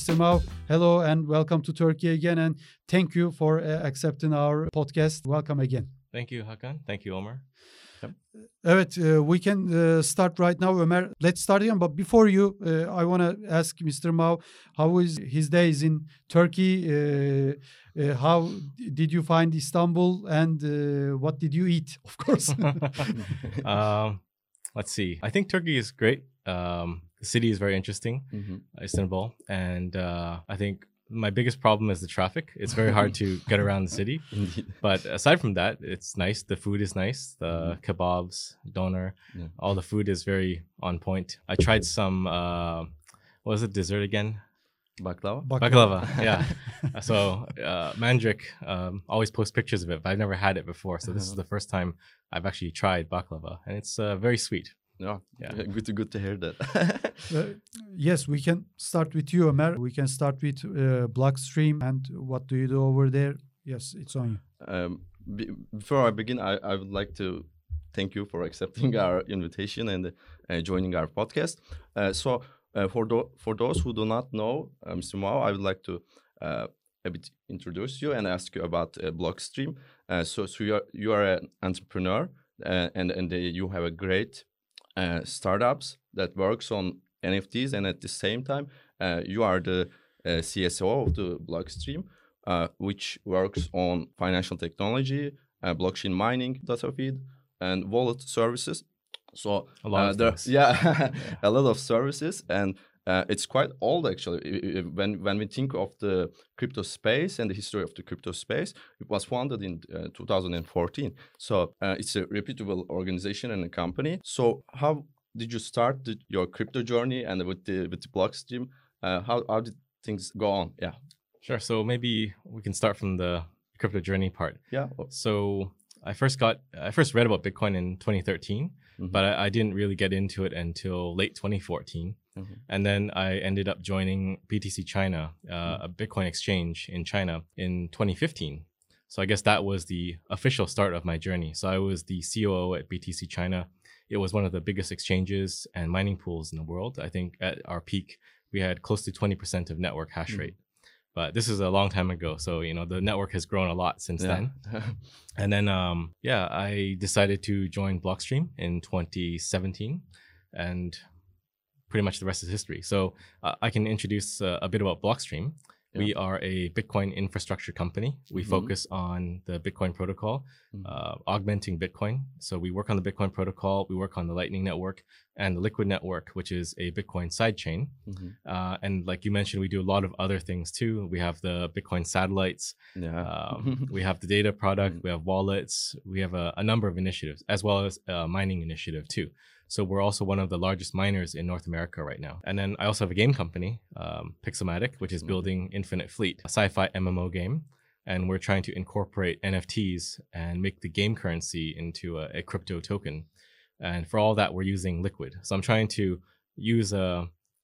Mr. Mow, hello and welcome to Turkey again. And thank you for uh, accepting our podcast. Welcome again. Thank you, Hakan. Thank you, Omar. Evet, uh, we can uh, start right now, Ömer. Let's start again. But before you, uh, I want to ask Mr. Mow, how is his days in Turkey? Uh, uh, how did you find Istanbul, and uh, what did you eat? Of course. um, let's see. I think Turkey is great. Um, the city is very interesting, Mhm. Istanbul, and uh, I think my biggest problem is the traffic. It's very hard to get around the city. But aside from that, it's nice. The food is nice. The kebabs, doner, Yeah. all the food is very on point. I tried some. Uh, what was it? Dessert again? Baklava. Baklava. yeah. so uh, Mandrik um, always posts pictures of it, but I've never had it before. So this is the first time I've actually tried baklava, and it's uh, very sweet. Yeah. Yeah. Good to good to hear that. Uh, yes, we can start with you, Ömer. We can start with uh, Blockstream and what do you do over there? Yes, it's on you. um, be, before I begin, I, I would like to thank you for accepting our invitation and uh, joining our podcast. Uh, so, uh, for tho- for those who do not know uh, Mr. Mow, I would like to uh, a bit introduce you and ask you about uh, Blockstream. Uh, so, so you are you are an entrepreneur uh, and and uh, you have a great uh, startups that works on NFTs, and at the same time, uh, you are the uh, CSO of the Blockstream, uh, which works on financial technology, uh, blockchain mining, data feed, and wallet services. So A lot of there- things. yeah, a lot of services, and uh, it's quite old actually. When when we think of the crypto space and the history of the crypto space, it was founded in uh, 2014. So uh, it's a reputable organization and a company. So how did you start the, your crypto journey and with the with the Blockstream? Uh, how how did things go on? Yeah, Sure. So maybe we can start from the crypto journey part. yeah. So I first got, I first read about Bitcoin in 2013, Mhm. but I, I didn't really get into it until late 2014. Mhm. And then I ended up joining BTC China, uh, a Bitcoin exchange in China in 2015. So I guess that was the official start of my journey. So I was the COO at BTC China. It was one of the biggest exchanges and mining pools in the world. I think at our peak, we had close to 20% of network hash Mhm. rate. But this is a long time ago. So, you know, the network has grown a lot since then. And then, um, yeah, I decided to join Blockstream in 2017, and pretty much the rest is history. So uh, I can introduce uh, a bit about Blockstream. We are a Bitcoin infrastructure company. We Mhm. focus on the Bitcoin protocol, Mhm. uh, augmenting Bitcoin. So we work on the Bitcoin protocol, we work on the Lightning Network, and the Liquid Network, which is a Bitcoin sidechain. Mhm. Uh, and like you mentioned, we do a lot of other things too. We have the Bitcoin satellites, yeah. um, we have the data product, Mm. we have wallets, we have a, a number of initiatives, as well as a mining initiative too. So we're also one of the largest miners in North America right now. And then I also have a game company, um, Pixelmatic, which is Mhm. building Infinite Fleet, a sci-fi MMO game. And we're trying to incorporate NFTs and make the game currency into a, a crypto token. And for all that, we're using Liquid. So I'm trying to use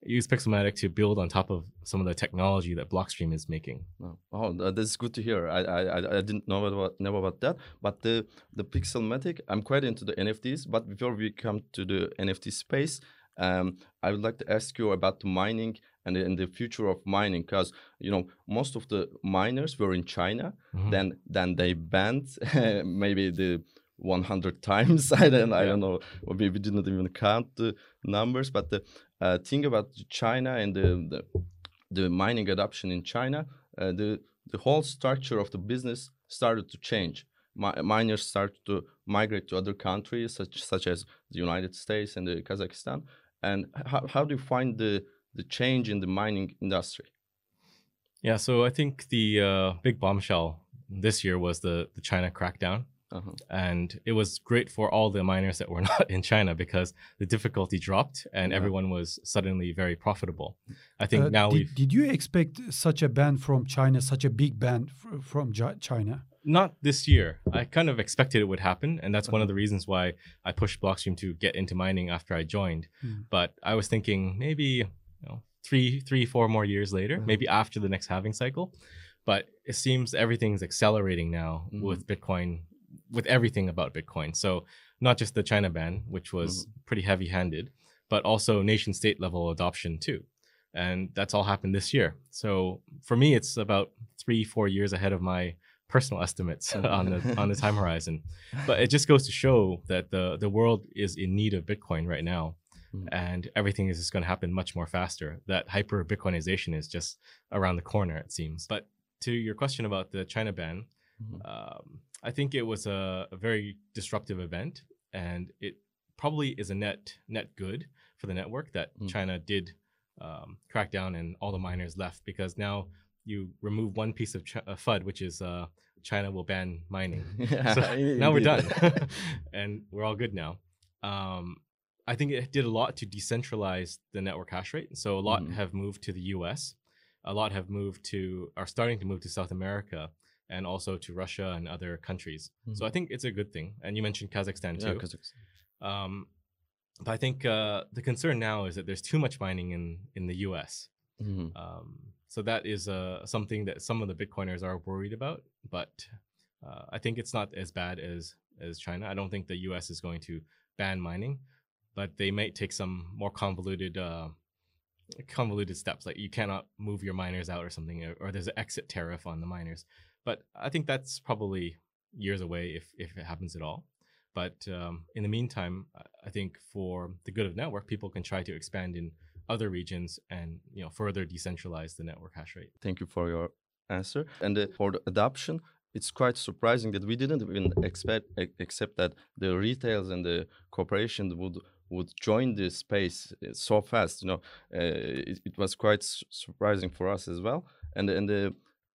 uh, use Pixelmatic to build on top of some of the technology that Blockstream is making. Oh, oh, good to hear. I, I I- didn't know about know about that. But the the Pixelmatic, I'm quite into the NFTs. But before we come to the NFT space, um, I would like to ask you about the mining and the, and the future of mining, because you know most of the miners were in China. Mhm. Then then they banned maybe the 100 times. I don't I don't know. Or we didn't even count the numbers. But the uh, thing about China and the, the the mining adoption in China, uh, the the whole structure of the business started to change. Mi- miners started to migrate to other countries, such such as the United States and Kazakhstan. And how, how do you find the the change in the mining industry? Yeah, so I think the uh, big bombshell this year was the the China crackdown, Uh-huh. and it was great for all the miners that were not in China because the difficulty dropped and Yeah. everyone was suddenly very profitable. I think Uh, now did, we've did you expect such a ban from China, such a big ban f- from Chi- China? not this year. I kind of expected it would happen, and that's one of the reasons why I pushed Blockstream to get into mining after I joined. Hmm. But I was thinking maybe you know three, three, four more years later, Mhm. maybe after the next halving cycle. But it seems everything's accelerating now Mhm. with Bitcoin, with everything about Bitcoin. So not just the China ban, which was pretty heavy-handed, but also nation-state level adoption too. and that's all happened this year. So for me, it's about three, four years ahead of my personal estimates on the on the time horizon. But it just goes to show that the the world is in need of Bitcoin right now, Mhm. and everything is just going to happen much more faster. That hyper Bitcoinization is just around the corner, it seems. But to your question about the China ban, Mhm. um, I think it was a, a very disruptive event, and it probably is a net net good for the network that Mm. China did um, crack down and all the miners left because now you remove one piece of ch- uh, FUD, which is uh, China will ban mining. Yeah, So now we're done, and we're all good now. Um, I think it did a lot to decentralize the network hash rate. So a lot Mhm. have moved to the U.S. A lot have moved to are starting to move to South America and also to Russia and other countries. So I think it's a good thing. And you mentioned Kazakhstan Yeah, too. 'cause it's- Um, but I think uh, the concern now is that there's too much mining in in the U.S. Mhm. Um, so that is uh, something that some of the Bitcoiners are worried about. But uh, I think it's not as bad as as China. I don't think the U.S. is going to ban mining, but they might take some more convoluted uh, convoluted steps, like you cannot move your miners out or something, or, or there's an exit tariff on the miners. But I think that's probably years away if if it happens at all. But um, in the meantime, I- think for the good of network, people can try to expand in other regions and you know further decentralize the network hash rate. Thank you for your answer. And uh, for the adoption, it's quite surprising that we didn't even expect e- accept that the retails and the corporations would would join this space uh, so fast. You know, uh, it, it was quite s- surprising for us as well. And and the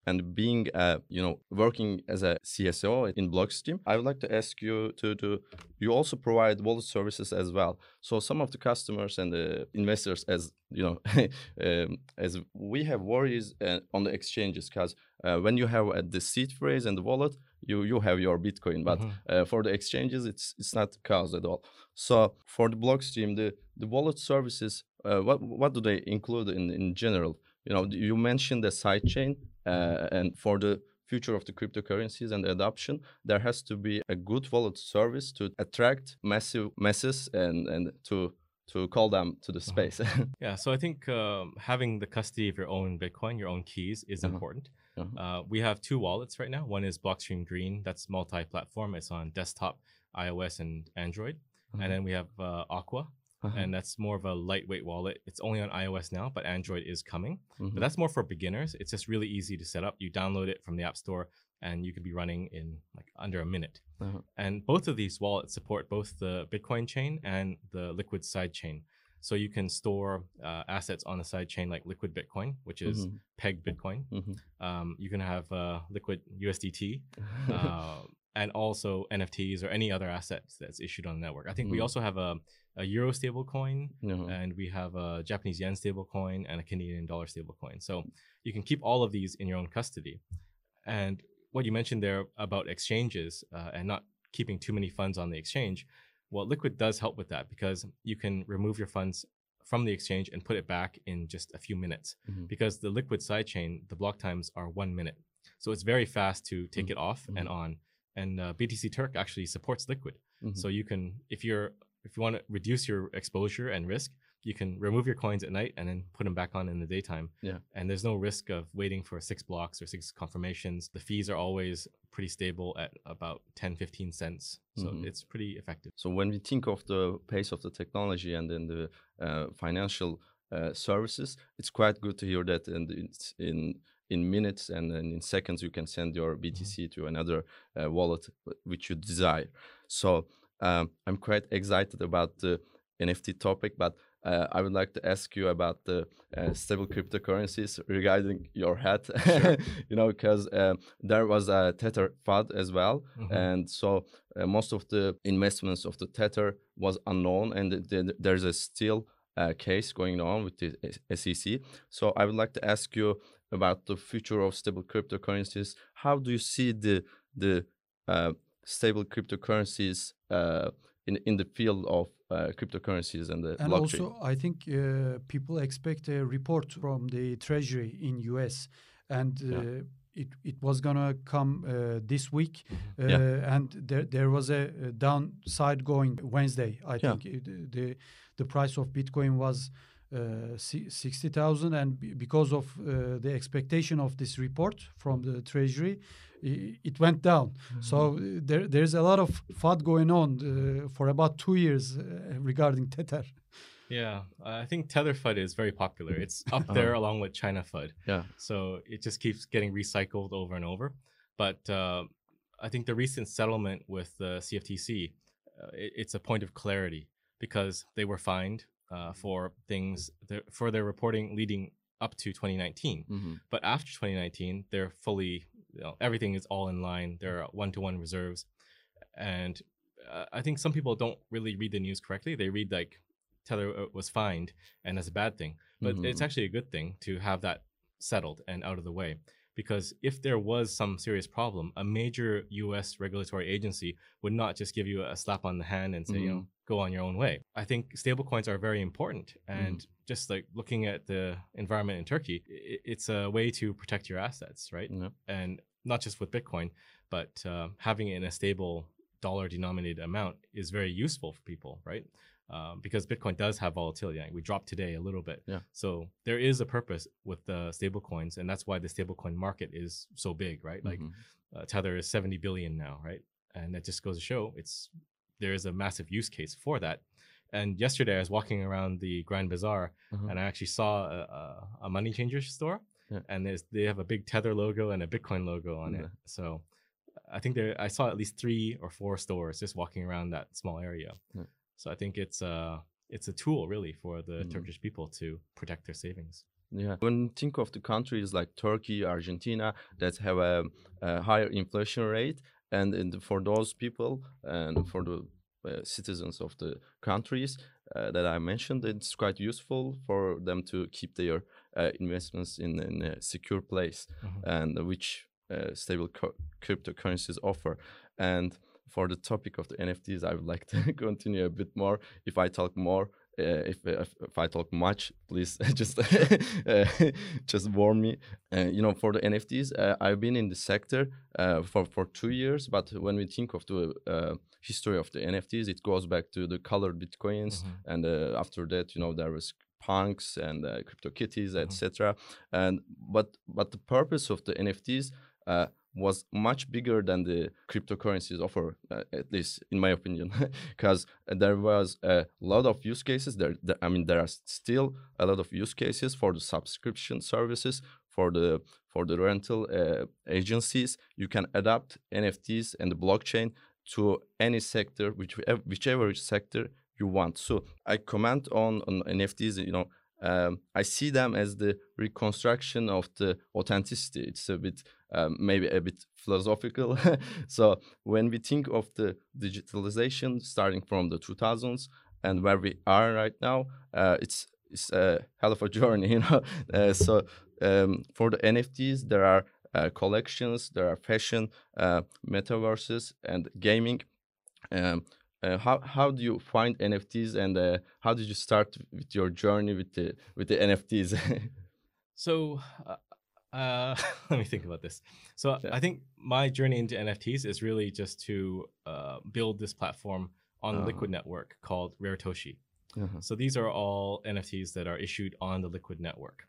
and being uh, you know working as a CSO in Blockstream, I would like to ask you to to you also provide wallet services as well. So some of the customers and the investors, as you know, um, as we have worries uh, on the exchanges, because uh, when you have uh, the seed phrase and the wallet, you you have your Bitcoin, but Mhm. uh, for the exchanges, it's it's not the cause at all. So for the Blockstream, the the wallet services, uh, what what do they include in in general? You know, you mentioned the sidechain, uh, and for the future of the cryptocurrencies and the adoption, there has to be a good wallet service to attract massive masses and and to to call them to the space. Yeah, so I think um, having the custody of your own Bitcoin, your own keys, is Uh-huh. important. Uh-huh. Uh, we have two wallets right now. One is Blockstream Green, that's multi-platform. It's on desktop, iOS, and Android. Uh-huh. And then we have uh, Aqua, Uh-huh. and that's more of a lightweight wallet. It's only on iOS now, but Android is coming. Mhm. But that's more for beginners. It's just really easy to set up. You download it from the App Store, and you can be running in like under a minute. Uh-huh. And both of these wallets support both the Bitcoin chain and the Liquid side chain. So you can store uh, assets on the side chain like Liquid Bitcoin, which is Mhm. Peg Bitcoin. Mhm. Um, you can have uh, Liquid USDT, uh, and also NFTs or any other assets that's issued on the network. I think we Mhm. also have a, a Euro stablecoin, Uh-huh. and we have a Japanese yen stablecoin and a Canadian dollar stablecoin. So you can keep all of these in your own custody. And what you mentioned there about exchanges uh, and not keeping too many funds on the exchange, well, Liquid does help with that because you can remove your funds from the exchange and put it back in just a few minutes. Mhm. Because the Liquid sidechain, the block times are one minute. So it's very fast to take Mhm. it off and on. And uh, BtcTurk actually supports Liquid. Mhm. So you can, if you're, if you want to reduce your exposure and risk, you can remove your coins at night and then put them back on in the daytime. Yeah. And there's no risk of waiting for six blocks or six confirmations. The fees are always pretty stable at about 10, 15 cents. So Mhm. it's pretty effective. So when we think of the pace of the technology and then the uh, financial uh, services, it's quite good to hear that and it's in in minutes and then in seconds you can send your BTC to another uh, wallet which you desire. So um, I'm quite excited about the NFT topic, but uh, I would like to ask you about the uh, stable cryptocurrencies regarding your hat. you know, because uh, there was a Tether FUD as well, Mhm. and so uh, most of the investments of the Tether was unknown, and th- th- there's a still uh, case going on with the SEC. So I would like to ask you about the future of stable cryptocurrencies. How do you see the the uh, stable cryptocurrencies uh, in in the field of uh, cryptocurrencies and the And blockchain? also, I think uh, people expect a report from the Treasury in US, and uh, Yeah. it it was gonna come uh, this week, uh, Yeah. and there there was a, a downside going Wednesday. I Yeah. think it, the the price of Bitcoin was uh, 60,000 and because of uh, the expectation of this report from the treasury it went down so uh, there there's a lot of FUD going on uh, for about 2 years uh, regarding tether Yeah, I think Tether FUD is very popular. It's up there along with China FUD. Yeah. So it just keeps getting recycled over and over. But uh, I think the recent settlement with the CFTC, uh, it, it's a point of clarity because they were fined uh, for things that- for their reporting leading up to 2019. Mhm. But after 2019, they're fully, you know, everything is all in line. There are one to one reserves. And uh, I think some people don't really read the news correctly. They read like Tether uh, was fined and that's a bad thing. But it's Mhm. actually a good thing to have that settled and out of the way. Because if there was some serious problem, a major US regulatory agency would not just give you a slap on the hand and say, you know, go on your own way. I think stablecoins are very important. And just like looking at the environment in Turkey, it's a way to protect your assets, right? Yeah. And not just with Bitcoin, but uh, having it in a stable dollar denominated amount is very useful for people, right? Um, because Bitcoin does have volatility. Like we dropped today a little bit. Yeah. So there is a purpose with the stable coins, and that's why the stablecoin market is so big, right? Like Mhm. uh, Tether is 70 billion now, right? And that just goes to show it's there is a massive use case for that. And yesterday I was walking around the Grand Bazaar Uh-huh. and I actually saw a, a, a money changer store, Yeah. and there's, they have a big Tether logo and a Bitcoin logo on it. So I think there I saw at least three or four stores just walking around that small area. Yeah. So I think it's a it's a tool really for the Mhm. Turkish people to protect their savings. Yeah. When you think of the countries like Turkey, Argentina that have a, a higher inflation rate, and, and for those people and for the uh, citizens of the countries uh, that I mentioned, it's quite useful for them to keep their uh, investments in, in a secure place, Mhm. and which uh, stable co- cryptocurrencies offer. And for the topic of the NFTs, I would like to continue a bit more. If I talk more, uh, if, if if I talk much, please just uh, just warn me. Uh, you know, for the NFTs, uh, I've been in the sector uh, for for two years. But when we think of the uh, history of the NFTs, it goes back to the colored bitcoins, Mhm. and uh, after that, you know, there was punks and uh, crypto kitties, Mhm. etc. And but but the purpose of the NFTs. Uh, was much bigger than the cryptocurrencies offer, uh, at least in my opinion, because there was a lot of use cases. There, there, I mean, there are still a lot of use cases for the subscription services, for the for the rental uh, agencies. You can adapt NFTs and the blockchain to any sector, which whichever sector you want. So I comment on on NFTs. You know, um, I see them as the reconstruction of the authenticity. It's a bit um, maybe a bit philosophical. so when we think of the digitalization starting from the 2000s and where we are right now, uh, it's it's a hell of a journey, you know. Uh, so um, for the NFTs, there are uh, collections, there are fashion, uh, metaverses, and gaming. Um, uh, how how do you find NFTs and uh, how did you start with your journey with the with the NFTs? So, uh, uh, let me think about this. So, Yeah. I think my journey into NFTs is really just to uh, build this platform on the Uh-huh. Liquid network called Raretoshi. Uh-huh. So, these are all NFTs that are issued on the Liquid network.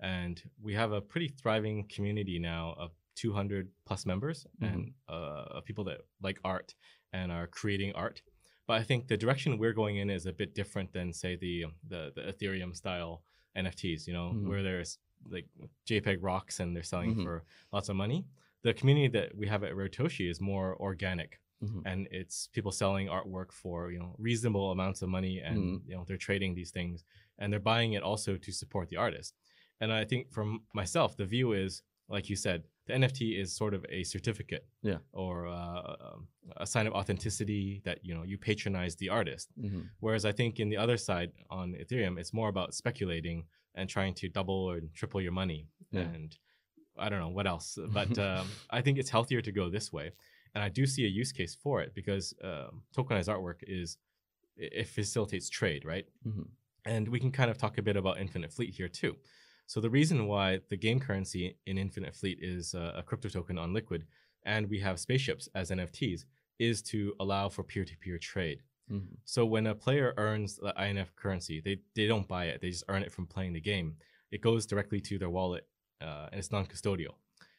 And we have a pretty thriving community now of 200 plus members and uh, of people that like art and are creating art. But I think the direction we're going in is a bit different than, say, the the, the Ethereum style NFTs. You know, Mhm. where there's like JPEG rocks and they're selling Mhm. for lots of money. The community that we have at Raretoshi is more organic, Mhm. and it's people selling artwork for you know reasonable amounts of money, and Mhm. you know they're trading these things, and they're buying it also to support the artist. And I think from myself, the view is like you said, the NFT is sort of a certificate, Yeah. or uh, um, a sign of authenticity that you know you patronize the artist. Mhm. Whereas I think in the other side on Ethereum, it's more about speculating and trying to double or triple your money. Yeah. And I don't know what else, but um, I think it's healthier to go this way. And I do see a use case for it because um, tokenized artwork is it it facilitates trade, right? Mhm. And we can kind of talk a bit about Infinite Fleet here too. So the reason why the game currency in Infinite Fleet is uh, a crypto token on Liquid, and we have spaceships as NFTs, is to allow for peer-to-peer trade. Mhm. So when a player earns the INF currency, they, they don't buy it. They just earn it from playing the game. It goes directly to their wallet uh, and it's non-custodial.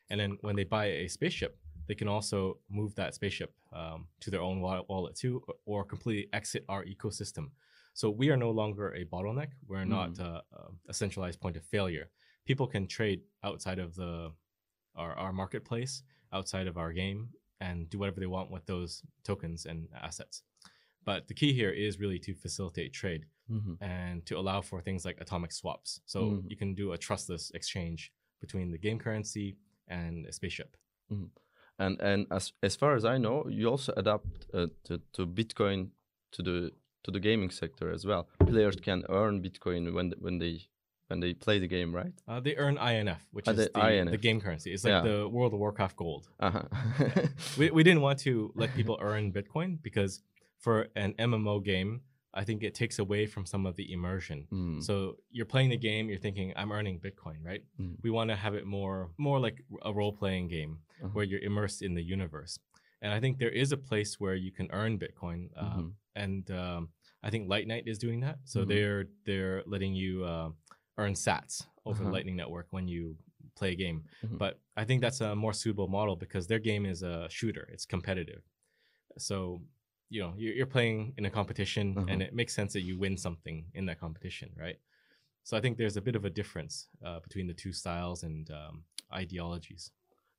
And then when they buy a spaceship, they can also move that spaceship um, to their own wallet, too, or, or completely exit our ecosystem. So we are no longer a bottleneck. We're not uh, um, a centralized point of failure. People can trade outside of the our, our marketplace, outside of our game, and do whatever they want with those tokens and assets. But the key here is really to facilitate trade Mhm. and to allow for things like atomic swaps. So Mhm. you can do a trustless exchange between the game currency and a spaceship. And and as as far as I know, you also adapt uh, to to Bitcoin to the to the gaming sector as well. Players can earn Bitcoin when when they when they play the game, right? Uh, they earn INF, which Ah, is the the, INF. the game currency. It's like Yeah. the World of Warcraft gold. Uh-huh. We, we didn't want to let people earn Bitcoin because for an MMO game, I think it takes away from some of the immersion. Mm. So you're playing the game, you're thinking, I'm earning Bitcoin, right? Mm. We want to have it more more like a role playing game Uh-huh. where you're immersed in the universe. And I think there is a place where you can earn Bitcoin, um, Mhm. and um, I think Lightnite is doing that. So Mhm. they're they're letting you uh, earn Sats over Uh-huh. the Lightning Network when you play a game. Mhm. But I think that's a more suitable model because their game is a shooter. It's competitive. So you know you're, you're playing in a competition, and it makes sense that you win something in that competition, right? So I think there's a bit of a difference uh, between the two styles and um, ideologies.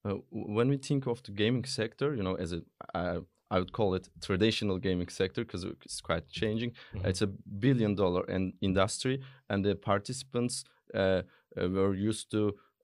Uh, when we think of the gaming sector, you know, as a I, I would call it traditional gaming sector because it's quite changing. Mhm. It's a billion dollar in industry, and the participants uh, uh, were used to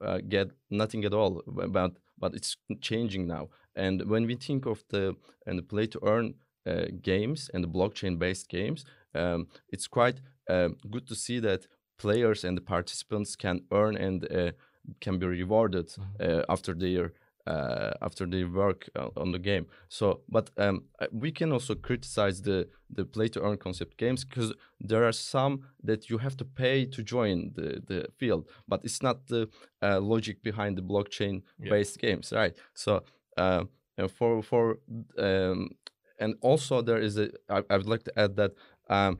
uh, get nothing at all, but but it's changing now. And when we think of the and the play to earn uh, games and the blockchain based games, um, it's quite um, good to see that players and the participants can earn and uh, can be rewarded uh, after their uh, after they work uh, on the game. So, but um, we can also criticize the the play to earn concept games because there are some that you have to pay to join the the field, but it's not the uh, logic behind the blockchain based games, right? So, uh, uh, for for um, and also there is a I, I would like to add that um,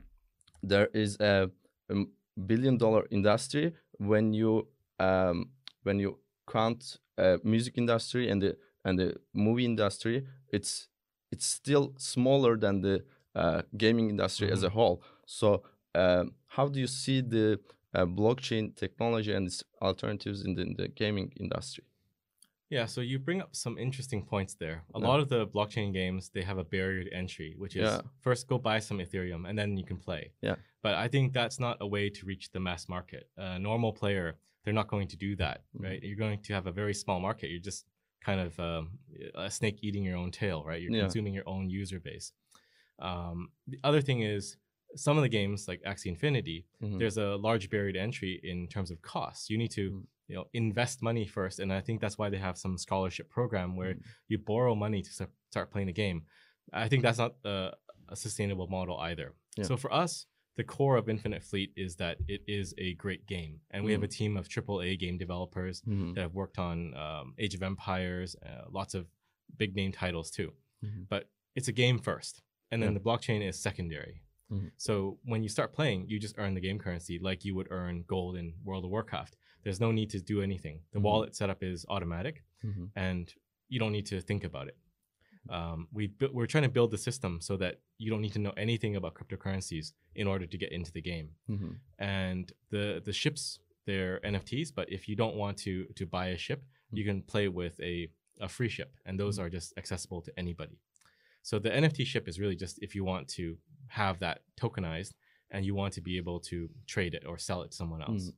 there is a, um billion dollar industry when you um, when you count uh, music industry and the and the movie industry it's it's still smaller than the uh, gaming industry as a whole. So um, how do you see the uh, blockchain technology and its alternatives in the, in the gaming industry Yeah, so you bring up some interesting points there. A Yeah. lot of the blockchain games, they have a barrier to entry, which is Yeah. first go buy some Ethereum and then you can play. Yeah. But I think that's not a way to reach the mass market. A normal player, they're not going to do that, Mhm. right? You're going to have a very small market. You're just kind of um, a snake eating your own tail, right? You're Yeah. consuming your own user base. Um, the other thing is, some of the games like Axie Infinity, Mhm. there's a large barrier to entry in terms of costs. You need to, Mm. you know, invest money first, and I think that's why they have some scholarship program where Mm. you borrow money to start playing the game. I think that's not a, a sustainable model either. Yeah. So for us, the core of Infinite Fleet is that it is a great game, and we have a team of AAA game developers Mhm. that have worked on um, Age of Empires, uh, lots of big name titles too. Mhm. But it's a game first, and then Yeah. the blockchain is secondary. Mhm. So when you start playing, you just earn the game currency like you would earn gold in World of Warcraft. There's no need to do anything. The Mhm. wallet setup is automatic, Mhm. and you don't need to think about it. Um, we we're trying to build the system so that you don't need to know anything about cryptocurrencies in order to get into the game Mhm. and the the ships they're NFTs. But if you don't want to to buy a ship, you can play with a a free ship, and those are just accessible to anybody. So the NFT ship is really just if you want to have that tokenized and you want to be able to trade it or sell it to someone else.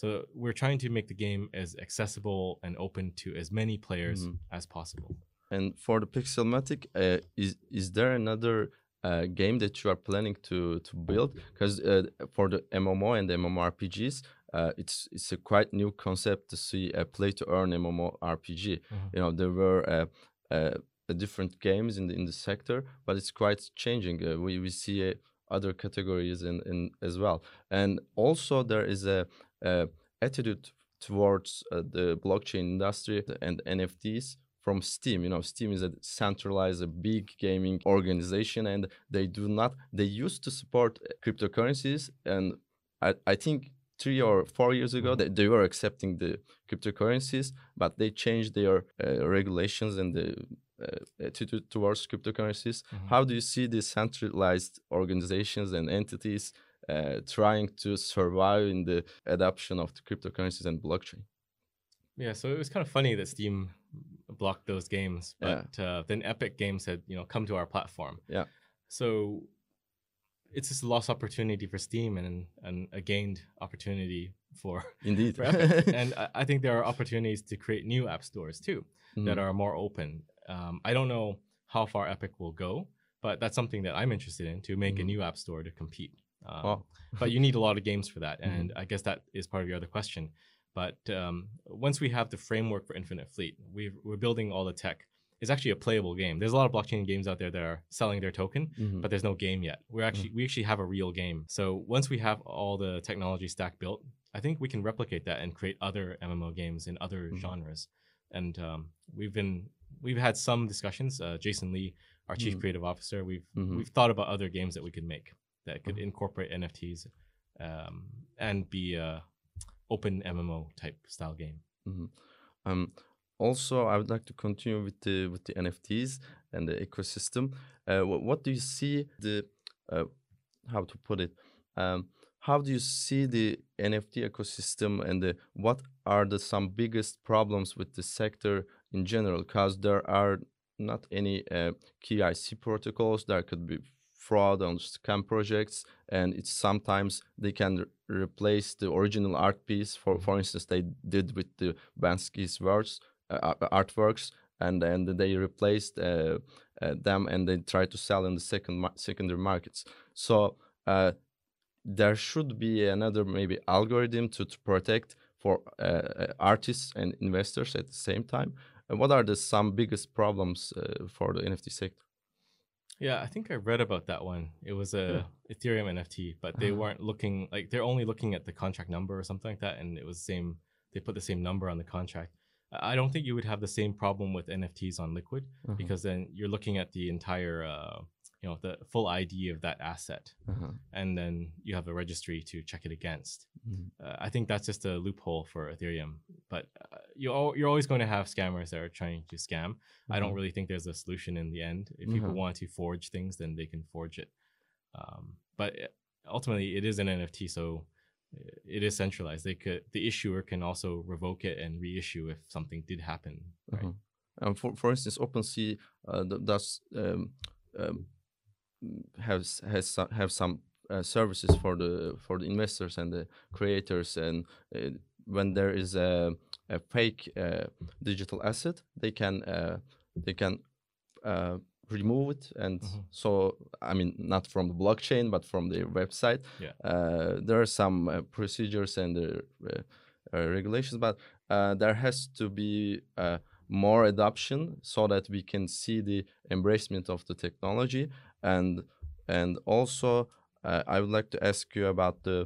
So we're trying to make the game as accessible and open to as many players Mhm. as possible. And for the Pixelmatic, uh, is is there another uh, game that you are planning to to build? Because uh, for the MMO and the MMORPGs, uh, it's it's a quite new concept to see a play to earn MMORPG. Mhm. You know, there were uh, uh, different games in the in the sector, but it's quite changing. Uh, we we see uh, other categories in, in as well, and also there is a, uh attitude towards uh, the blockchain industry and NFTs from Steam. You know, Steam is a centralized, a big gaming organization, and they do not. They used to support cryptocurrencies, and I, I think three or four years ago they, they were accepting the cryptocurrencies, but they changed their uh, regulations and the uh, to, to, towards cryptocurrencies. Mhm. How do you see these centralized organizations and entities uh, trying to survive in the adoption of the cryptocurrencies and blockchain? Yeah, so it was kind of funny that Steam blocked those games, Yeah. but uh, then Epic Games had you know come to our platform. Yeah. So it's just a lost opportunity for Steam and and a gained opportunity for Indeed. for Epic. and I, I think there are opportunities to create new app stores too that Mhm. are more open. Um, I don't know how far Epic will go, but that's something that I'm interested in to make a Mhm. new app store to compete. Um, Wow. but you need a lot of games for that, Mhm. and I guess that is part of your other question. But um, once we have the framework for Infinite Fleet, we've, we're building all the tech. It's actually a playable game. There's a lot of blockchain games out there that are selling their token, Mhm. but there's no game yet. We're actually we actually have a real game. So once we have all the technology stack built, I think we can replicate that and create other MMO games in other Mhm. genres. And um, we've been we've had some discussions. Uh, Jason Lee, our chief Mhm. creative officer, we've Mhm. we've thought about other games that we could make that could Mhm. incorporate NFTs um, and be a open MMO type style game. Mhm. Um, also, I would like to continue with the with the NFTs and the ecosystem. Uh, what, what do you see the uh, how to put it? Um, how do you see the NFT ecosystem and the, what are the some biggest problems with the sector in general? Because there are not any uh, KYC protocols. There could be fraud on scam projects, and it's sometimes they can re- replace the original art piece. For for instance, they did with the Bansky's works, uh, artworks, and then they replaced uh, uh, them and they try to sell in the second mar- secondary markets. So uh, there should be another maybe algorithm to, to protect for uh, uh, artists and investors at the same time. Uh, what are the some biggest problems uh, for the NFT sector? Yeah, I think I read about that one. It was a Ethereum NFT, but they Uh-huh. weren't looking like they're only looking at the contract number or something like that, and it was same. They put the same number on the contract. I I don't think you would have the same problem with NFTs on Liquid Uh-huh. because then you're looking at the entire, uh, you know, the full ID of that asset, Uh-huh. and then you have a registry to check it against. Mhm. Uh, I think that's just a loophole for Ethereum, but uh, you al- you're always going to have scammers that are trying to scam. I don't Mhm. really think there's a solution in the end. If people Mhm. want to forge things, then they can forge it. Um, but ultimately, it is an NFT, so uh, it is centralized. They could the issuer can also revoke it and reissue if something did happen. Right? Uh-huh. Um, for for instance, OpenSea uh, th- does um, um, has has some, have some uh, services for the for the investors and the creators, and uh, when there is a, a fake uh, digital asset, they can uh, they can uh, remove it, and Mhm. so I mean not from the blockchain but from their website. Yeah. Uh, there are some uh, procedures and uh, uh, uh, regulations, but uh, there has to be uh, more adoption so that we can see the embracement of the technology and and also uh, I would like to ask you about the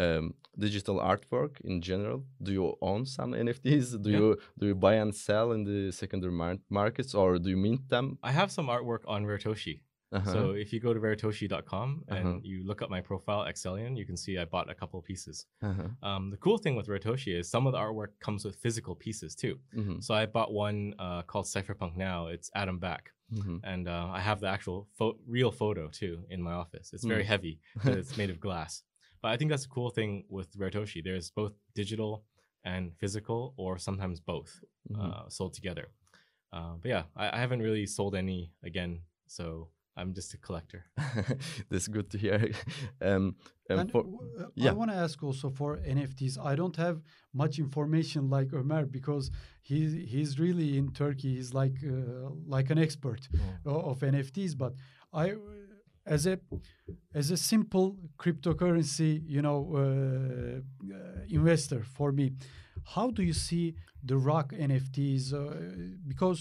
um, digital artwork in general. Do you own some NFTs? Do Yeah. you do you buy and sell in the secondary mar- markets or do you mint them? I have some artwork on Raretoshi. Uh-huh. So if you go to raretoshi.com and Uh-huh. you look up my profile, Excellion, you can see I bought a couple pieces. uh-huh. Um, the cool thing with Raretoshi is some of the artwork comes with physical pieces too. Mhm, So I bought one uh, called Cypherpunk Now. It's Adam Back. Mhm. and uh, I have the actual pho- real photo too in my office. It's very Mm. heavy, but it's made of glass. But I think that's a cool thing with Raretoshi. There's both digital and physical, or sometimes both Mhm. uh, sold together. Uh, but yeah, I, I haven't really sold any again, so I'm just a collector. That's good to hear. um, um, And for, w- uh, I want to ask also for NFTs. I don't have much information like Ömer because he's he's really in Turkey. He's like uh, like an expert o- of NFTs. But I, uh, as a as a simple cryptocurrency, you know, uh, uh, investor for me, how do you see the rock NFTs? Uh, because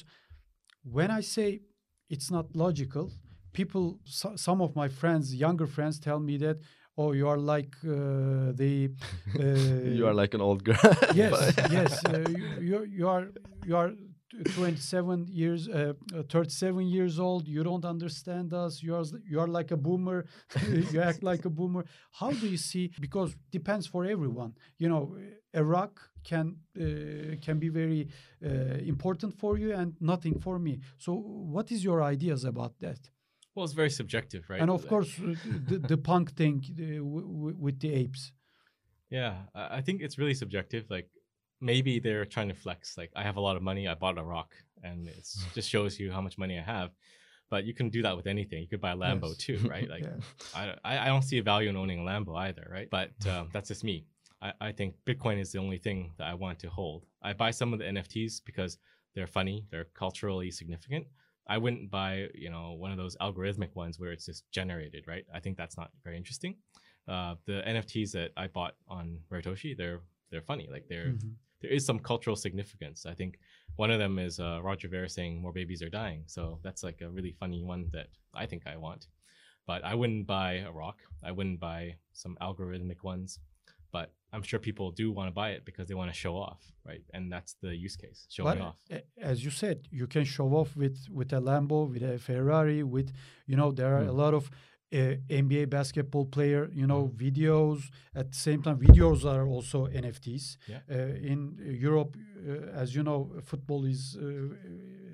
when I say it's not logical, people, so, some of my friends, younger friends, tell me that, oh, you are like uh, the. Uh, you are like an old girl. yes, yes. Uh, you, you you are you are 27 years, uh, uh, 37 years old. You don't understand us. You are you are like a boomer. you act like a boomer. How do you see? Because depends for everyone. You know, Iraq can uh, can be very uh, important for you and nothing for me. So, what is your ideas about that? Well, it's very subjective, right? And of course, uh, the, the punk thing uh, with the apes. Yeah, I think it's really subjective. Like maybe they're trying to flex. Like I have a lot of money, I bought a rock, and it just shows you how much money I have. But you can do that with anything. You could buy a Lambo Yes. too, right? Like Yeah. I, I I don't see a value in owning a Lambo either, right? But um, that's just me. I, I think Bitcoin is the only thing that I want to hold. I buy some of the NFTs because they're funny, they're culturally significant. I wouldn't buy, you know, one of those algorithmic ones where it's just generated, right? I think that's not very interesting. Uh, the NFTs that I bought on Raretoshi, they're they're funny. Like they're Mhm. there is some cultural significance. I think one of them is uh, Roger Ver saying more babies are dying. So that's like a really funny one that I think I want. But I wouldn't buy a rock. I wouldn't buy some algorithmic ones. But I'm sure people do want to buy it because they want to show off, right? And that's the use case, showing But off. as you said, you can show off with with a Lambo, with a Ferrari, with you know there are a Mm. lot of uh, NBA basketball player, you know, Mm. videos. At the same time, videos are also NFTs. Yeah. Uh, in Europe, uh, as you know, football is uh,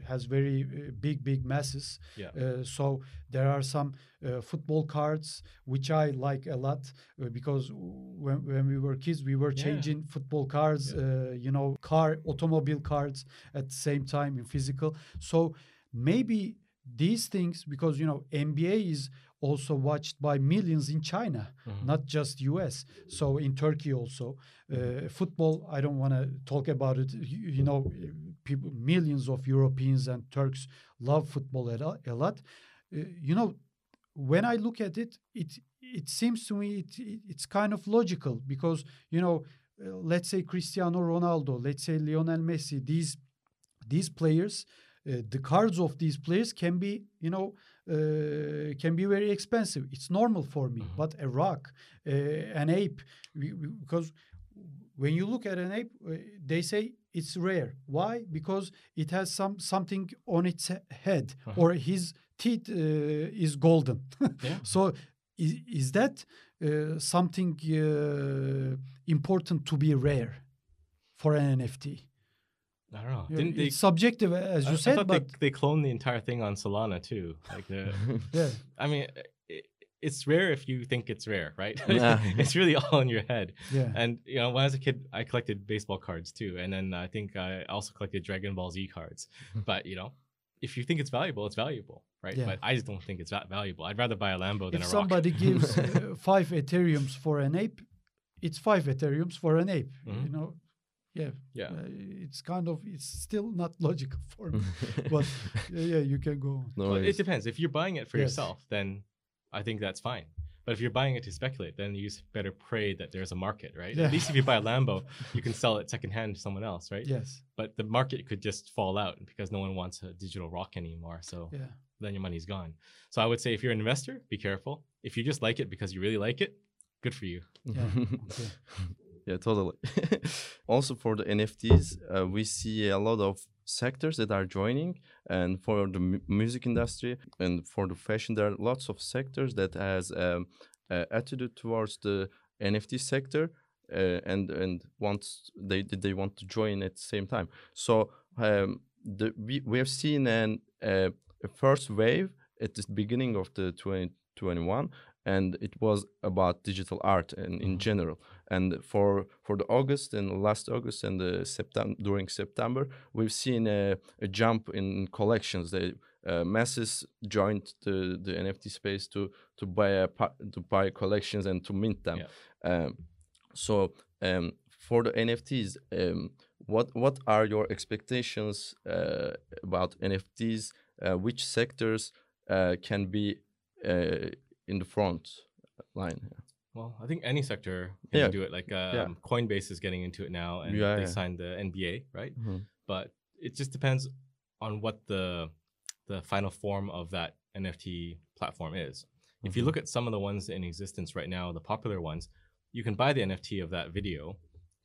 has very uh, big, big masses. Yeah. Uh, so there are some uh, football cards which I like a lot uh, because when, when we were kids, we were Yeah. changing football cards, Yeah. uh, you know, car, automobile cards at the same time in physical. So maybe these things, because you know, NBA is also watched by millions in China, Mhm. not just US. So in Turkey also, uh, football. I don't want to talk about it. You, you know, people, millions of Europeans and Turks love football a, a lot. Uh, you know, when I look at it, it it seems to me it, it it's kind of logical because you know, uh, let's say Cristiano Ronaldo, let's say Lionel Messi, these these players, uh, the cards of these players can be you know uh, can be very expensive. It's normal for me, Mhm. but a rock, uh, an ape, we- we- because when you look at an ape, uh, they say it's rare. Why? Because it has some something on its head, Uh-huh. or his teeth uh, is golden. Yeah. So is, is that uh, something uh, important to be rare for an NFT? I don't know. Didn't they? it's subjective, as I- you I said, thought but they, they cloned the entire thing on Solana too. Like the, yeah, I mean, it's rare if you think it's rare, right? Yeah. it's really all in your head. yeah, And you know, when I was a kid, I collected baseball cards too, and then I think I also collected Dragon Ball Z cards. but you know, if you think it's valuable, it's valuable, right? Yeah. But I just don't think it's that valuable. I'd rather buy a Lambo than if a somebody rock. gives uh, five Ethereums for an ape, it's five Ethereums for an ape. You Mhm. know, yeah, yeah. uh, it's kind of it's still not logical for me. but yeah, yeah, you can go on. no Well, it depends. If you're buying it for Yes. yourself, then I think that's fine. But if you're buying it to speculate, then you s- better pray that there's a market, right? Yeah. At least if you buy a Lambo, you can sell it secondhand to someone else, right? Yes, But the market could just fall out because no one wants a digital rock anymore. So yeah, then your money's gone. So I would say if you're an investor, be careful. If you just like it because you really like it, good for you. yeah. okay. Yeah, totally. also for the NFTs, uh, we see a lot of sectors that are joining, and for the mu- music industry and for the fashion, there are lots of sectors that has um, uh, attitude towards the NFT sector. Uh, and and wants they they want to join at the same time. So um, the we, we have seen an uh, a first wave at the beginning of the 2021 and it was about digital art and in Mhm. general and for for the august and last august and the september during september we've seen a, a jump in collections. The uh, masses joined the, the nft space to to buy a to buy collections and to mint them. Um, so um, for the nfts um, what what are your expectations uh, about nfts uh, which sectors uh, can be uh, in the front line Well, I think any sector can Yeah. do it. Like um, Yeah. Coinbase is getting into it now, and Yeah, they signed the NBA, right? Mhm. But it just depends on what the the final form of that NFT platform is. If you look at some of the ones in existence right now, the popular ones, you can buy the NFT of that video,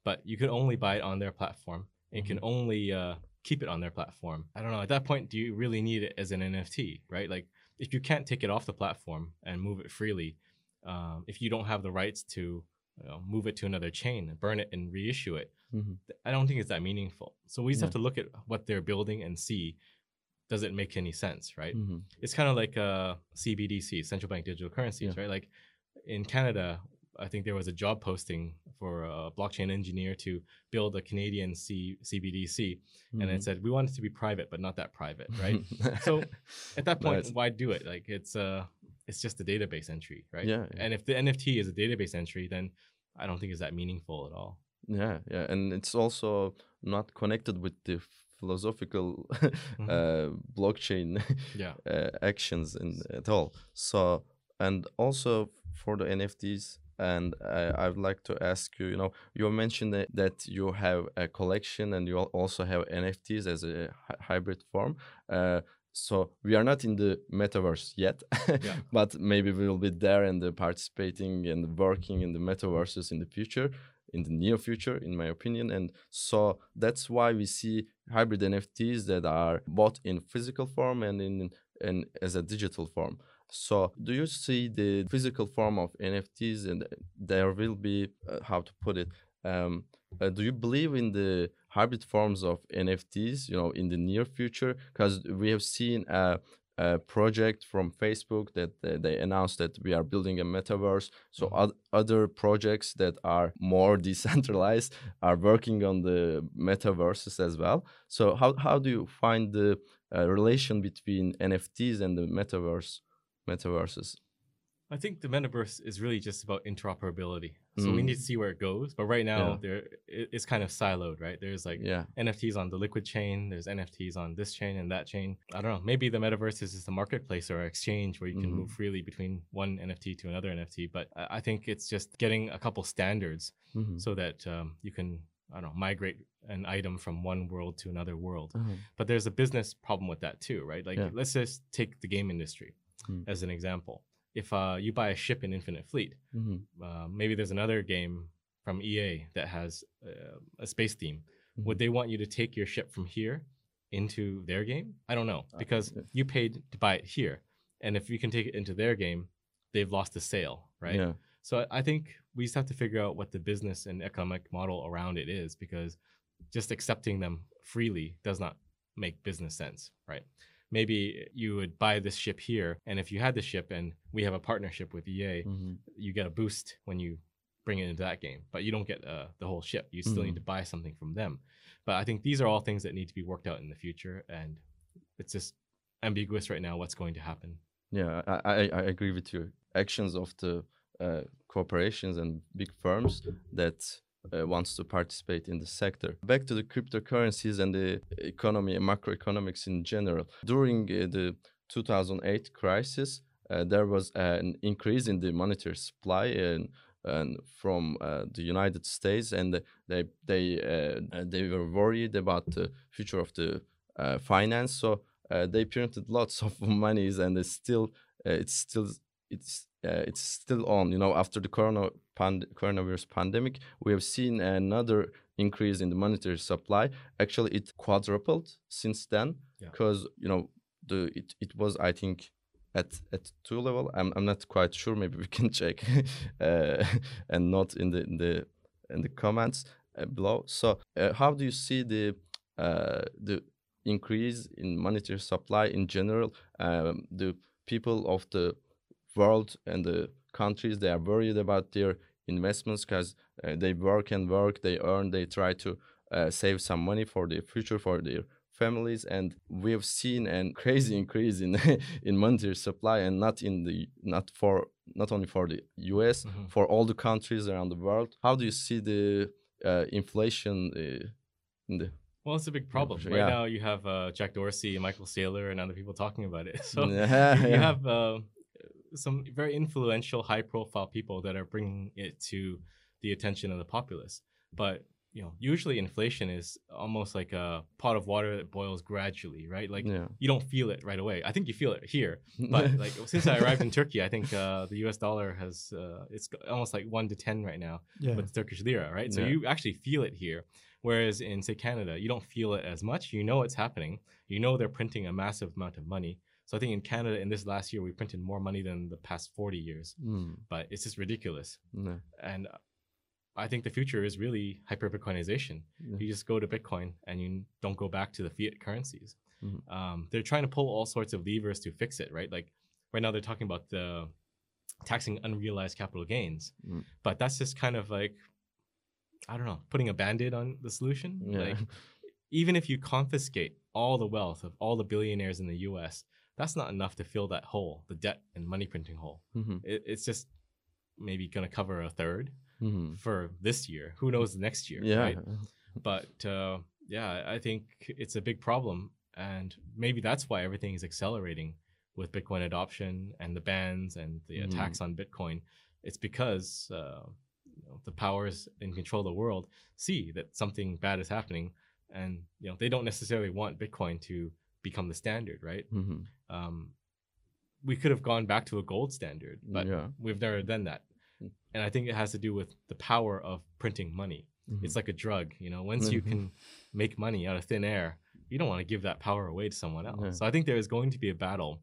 but you can only buy it on their platform. And you can only uh, keep it on their platform. I don't know. At that point, do you really need it as an NFT, right? Like, if you can't take it off the platform and move it freely, um, if you don't have the rights to you know, move it to another chain, and burn it, and reissue it, Mhm. I don't think it's that meaningful. So we just have to look at what they're building and see does it make any sense, right? Mhm. It's kind of like uh, CBDC, central bank digital currencies, Yeah. right? Like in Canada, I think there was a job posting for a blockchain engineer to build a Canadian C- CBDC, and Mhm. it said we want it to be private, but not that private, right? so at that point, why do it? Like it's uh it's just a database entry, right? Yeah, yeah. And if the NFT is a database entry, then I don't think it's that meaningful at all. Yeah, yeah, and it's also not connected with the philosophical Mm-hmm. uh, blockchain Yeah. uh, actions in, at all. So, and also for the NFTs, and uh, I would like to ask you, you know, you mentioned that, that you have a collection and you also have NFTs as a hybrid form. Uh, so we are not in the metaverse yet, Yeah. but maybe we will be there and uh, participating and working in the metaverses in the future in the near future in my opinion and so that's why we see hybrid nfts that are both in physical form and in and as a digital form so do you see the physical form of nfts and there will be uh, how to put it um, uh, do you believe in the hybrid forms of nfts you know in the near future because we have seen a, a project from facebook that uh, they announced that we are building a metaverse. So Mhm. oth- other projects that are more decentralized are working on the metaverses as well. So how, how do you find the uh, relation between nfts and the metaverse metaverses I think the metaverse is really just about interoperability. So we Mm. need to see where it goes. But right now, Yeah. there it, it's kind of siloed, right? There's like yeah NFTs on the Liquid chain. There's NFTs on this chain and that chain. I don't know. Maybe the metaverse is just a marketplace or exchange where you can Mhm. move freely between one NFT to another NFT. But I think it's just getting a couple standards Mhm. so that um, you can I don't know migrate an item from one world to another world. Uh-huh. But there's a business problem with that too, right? Like Yeah. let's just take the game industry Mm. as an example. If uh, you buy a ship in Infinite Fleet, Mhm. uh, maybe there's another game from EA that has uh, a space theme. Mhm. Would they want you to take your ship from here into their game? I don't know Uh, because you paid to buy it here, and if you can take it into their game, they've lost the sale, right? yeah So I think we just have to figure out what the business and economic model around it is because just accepting them freely does not make business sense, right? Maybe you would buy this ship here, and if you had the ship and we have a partnership with EA, Mhm. you get a boost when you bring it into that game, but you don't get uh, the whole ship. You still need Mhm. to buy something from them. But I think these are all things that need to be worked out in the future, and it's just ambiguous right now what's going to happen. Yeah, I, I, I agree with you. Actions of the uh, corporations and big firms that uh, wants to participate in the sector. Back to the cryptocurrencies and the economy and macroeconomics in general. During uh, the 2008 crisis, uh, there was an increase in the monetary supply and and from uh, the United States, and they they uh, uh, they were worried about the future of the finance. So they printed lots of monies, and it's still it's still it's uh, it's still on. You know, after the corona pand- coronavirus pandemic, we have seen another increase in the monetary supply. Actually, it quadrupled since then Yeah. because you know the it, it was I think at at two level. I'm I'm not quite sure. Maybe we can check uh, and not in the in the in the comments uh, below. So uh, how do you see the uh, the increase in monetary supply in general? Um, the people of the world and the countries they are worried about their investments because uh, they work and work, they earn, they try to uh, save some money for their future for their families and we have seen a crazy increase in in monetary supply and not in the not for not only for the US Mhm. for all the countries around the world how do you see the uh, inflation uh, in the Well, it's a big problem. Right yeah. now, you have uh, Jack Dorsey Michael Saylor and other people talking about it. So Yeah, you, you yeah. have uh, some very influential, high-profile people that are bringing it to the attention of the populace. But you know, usually inflation is almost like a pot of water that boils gradually, right? Like yeah. you don't feel it right away. I think you feel it here, but like since I arrived in Turkey, I think uh, the U.S. dollar has uh, it's almost like one to ten right now Yeah. with Turkish lira, right? So Yeah. you actually feel it here. Whereas in say Canada, you don't feel it as much. You know it's happening. You know they're printing a massive amount of money. So I think in Canada in this last year we printed more money than the past 40 years. Mm, But it's just ridiculous. And I think the future is really hyper Bitcoinization. Yeah. You just go to Bitcoin and you don't go back to the fiat currencies. Mhm. Um, they're trying to pull all sorts of levers to fix it, right? Like right now they're talking about the taxing unrealized capital gains, Mm. but that's just kind of like I don't know, putting a band-aid on the solution. Yeah. Like even if you confiscate all the wealth of all the billionaires in the U.S., that's not enough to fill that hole, the debt and money printing hole. Mhm, It, it's just maybe going to cover a third mhm. for this year. Who knows next year, Yeah. right? But uh, yeah, I think it's a big problem, and maybe that's why everything is accelerating with Bitcoin adoption and the bans and the Mhm. attacks on Bitcoin. It's because uh, you know, the powers in control of the world see that something bad is happening, and you know they don't necessarily want Bitcoin to become the standard, right? Mhm. um, we could have gone back to a gold standard, but Yeah. we've never done that. Mm. And I think it has to do with the power of printing money. Mhm. It's like a drug, you know. Once you Mhm. can make money out of thin air, you don't want to give that power away to someone else. Yeah. So I think there is going to be a battle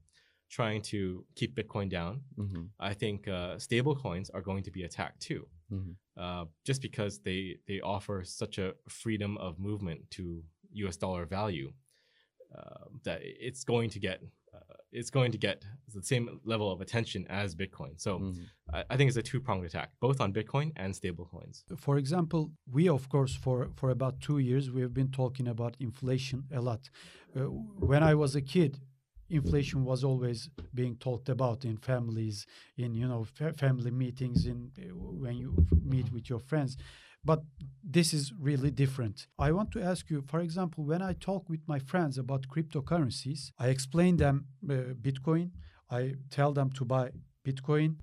trying to keep Bitcoin down. Mhm. I think uh, stable coins are going to be attacked too, Mhm. uh, just because they they offer such a freedom of movement to U.S. dollar value uh, that it's going to get uh, it's going to get the same level of attention as Bitcoin. So Mhm. I, I think it's a two pronged attack, both on Bitcoin and stablecoins. for example, we of course for for about two years we have been talking about inflation a lot. Uh, when I was a kid, inflation was always being talked about in families in you know family meetings in uh, when you meet with your friends. But this is really different. I want to ask you for example when i talk with my friends about cryptocurrencies i explain them uh, bitcoin. I tell them to buy bitcoin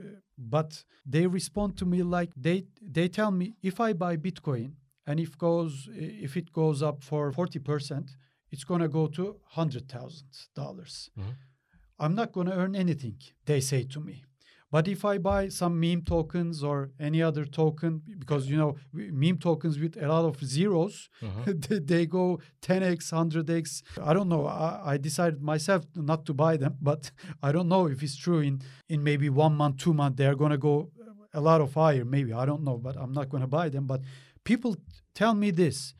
uh, but they respond to me like they they tell me if i buy bitcoin and if goes if it goes up for 40% it's going to go to $100,000. Mm-hmm. I'm not going to earn anything, they say to me. But if I buy some meme tokens or any other token, because you know meme tokens with a lot of zeros, mm-hmm. they, they, go 10x, 100x. I don't know. I, I, decided myself not to buy them, but I don't know if it's true. In in maybe one month, two month, they are gonna go a lot of higher. Maybe I don't know, but I'm not gonna buy them. But people tell me this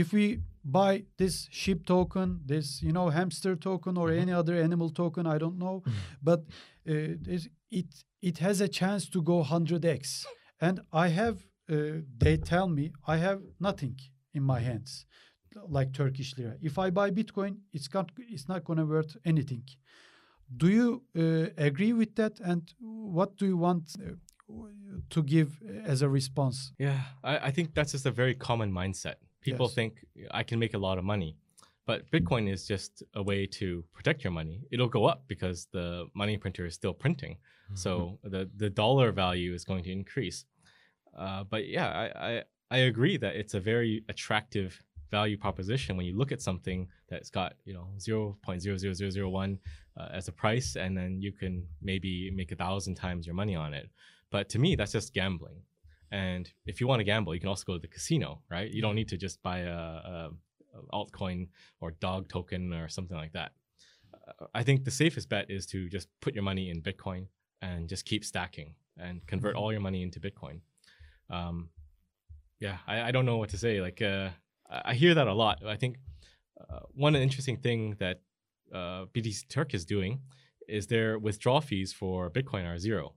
if we buy this sheep token, this you know hamster token, or any other animal token, I don't know, but uh, it it has a chance to go 100x, and I have. Uh, they tell me I have nothing in my hands like Turkish lira. If I buy Bitcoin, it's not it's not going to worth anything. Do you uh, agree with that? And what do you want uh, to give as a response? Yeah, I, I think that's just a very common mindset. People Yes. think I can make a lot of money, but Bitcoin is just a way to protect your money. It'll go up because the money printer is still printing, so the the dollar value is going to increase. Uh, but yeah, I, I I agree that it's a very attractive value proposition when you look at something that's got you know zero point zero zero zero zero one uh, as a price, and then you can maybe make a thousand times your money on it. But to me, that's just gambling. And if you want to gamble, you can also go to the casino, right? You don't need to just buy a, a, a altcoin or dog token or something like that. Uh, I think the safest bet is to just put your money in Bitcoin and just keep stacking and convert all your money into Bitcoin. Um, yeah, I, I don't know what to say. Like, uh, I I hear that a lot. I think uh, one interesting thing that uh, BtcTurk is doing is their withdrawal fees for Bitcoin are zero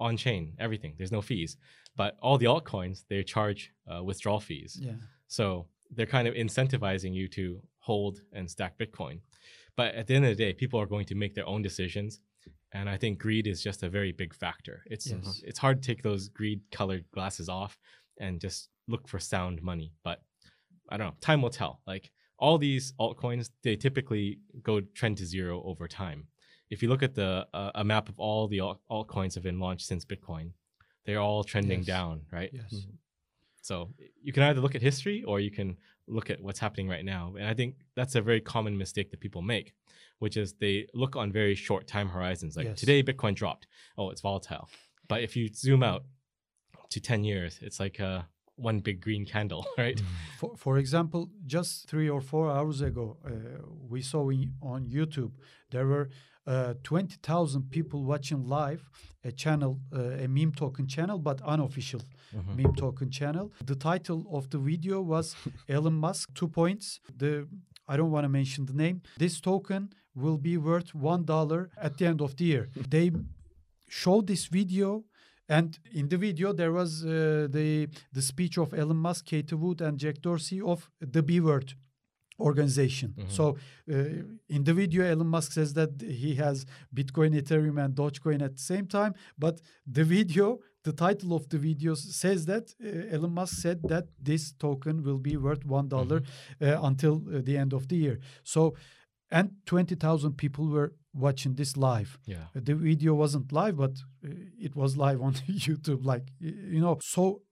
on chain, everything. There's no fees. But all the altcoins, they charge uh, withdrawal fees. Yeah. So they're kind of incentivizing you to hold and stack Bitcoin. But at the end of the day, people are going to make their own decisions. And I think greed is just a very big factor. It's Yes. it's hard to take those greed colored glasses off and just look for sound money. But I don't know. Time will tell. Like all these altcoins, they typically go trend to zero over time. If you look at the uh, a map of all the alt- altcoins have been launched since Bitcoin, they're all trending Yes. down, right? Yes. Mhm. So you can either look at history or you can look at what's happening right now. And I think that's a very common mistake that people make, which is they look on very short time horizons. Like Yes. today, Bitcoin dropped. Oh, it's volatile. But if you zoom out to 10 years, it's like uh, one big green candle, right? For, for example, just three or four hours ago, uh, we saw in, on YouTube there were uh, 20,000 people watching live a channel, uh, a meme token channel, but unofficial Mhm. meme token channel. The title of the video was Elon Musk, two points. The I don't want to mention the name. This token will be worth one dollar at the end of the year. they showed this video and in the video there was uh, the the speech of Elon Musk, Cathie Wood, and Jack Dorsey of the B Word organization. Mhm. So uh, in the video, Elon Musk says that he has Bitcoin, Ethereum, and Dogecoin at the same time. But the video, the title of the video says that uh, Elon Musk said that this token will be worth one uh, until uh, the end of the year. So, and twenty thousand people were watching this live. Yeah. The video wasn't live, but uh, it was live on YouTube. Like you know, so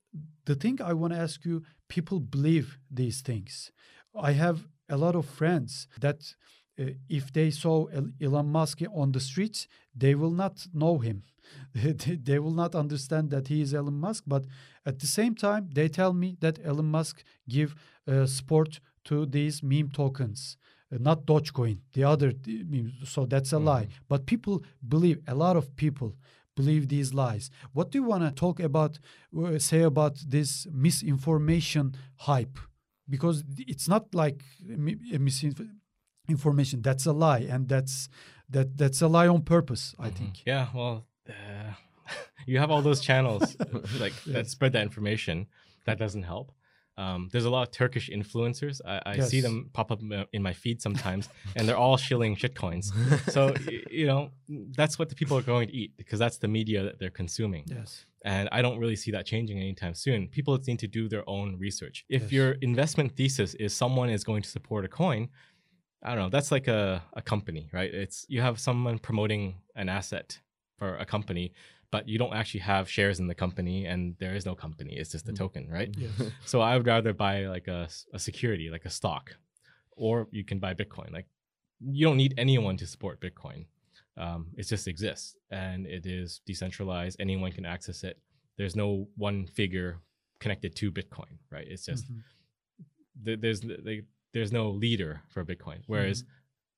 the thing I want to ask you: people believe these things. I have a lot of friends that uh, if they saw Elon Musk on the streets, they will not know him. they will not understand that he is Elon Musk. But at the same time, they tell me that Elon Musk give uh, support to these meme tokens, uh, not Dogecoin, the other uh, meme. So that's a lie. But people believe. A lot of people believe these lies. What do you want to talk about? Uh, say about this misinformation hype? Because it's not like a misinformation. That's a lie, and that's that that's a lie on purpose. I think. Yeah, well, uh, you have all those channels like that spread that information. That doesn't help. Um, there's a lot of Turkish influencers. I, I see them pop up in my- feed sometimes, and they're all shilling shitcoins. So you know that's what the people are going to eat because that's the media that they're consuming. Yes. And I don't really see that changing anytime soon. People need to do their own research. If Yes. your investment thesis is someone is going to support a coin, I don't know, that's like a, a company, right? It's you have someone promoting an asset for a company, but you don't actually have shares in the company and there is no company. It's just a token, right? Yes. So I would rather buy like a, a security, like a stock, or you can buy Bitcoin. Like you don't need anyone to support Bitcoin. Um, it just exists and it is decentralized. Anyone can access it. There's no one figure connected to Bitcoin, right? It's just Mhm. th- there's like, there's no leader for Bitcoin. Whereas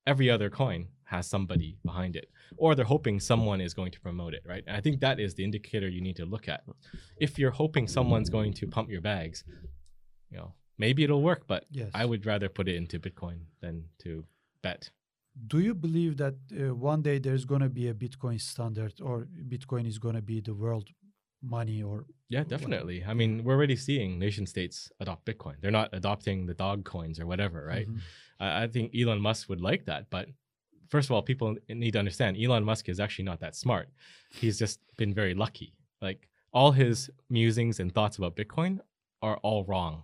every other coin has somebody behind it, or they're hoping someone is going to promote it, right? And I think that is the indicator you need to look at. If you're hoping someone's going to pump your bags, you know, maybe it'll work, but Yes. I would rather put it into Bitcoin than to bet. Do you believe that uh, one day there's going to be a Bitcoin standard, or Bitcoin is going to be the world money, or Yeah, definitely. I mean, we're already seeing nation states adopt Bitcoin. They're not adopting the dog coins or whatever, right? Mhm. I, I think Elon Musk would like that, but first of all, people need to understand Elon Musk is actually not that smart. He's just been very lucky. Like all his musings and thoughts about Bitcoin are all wrong.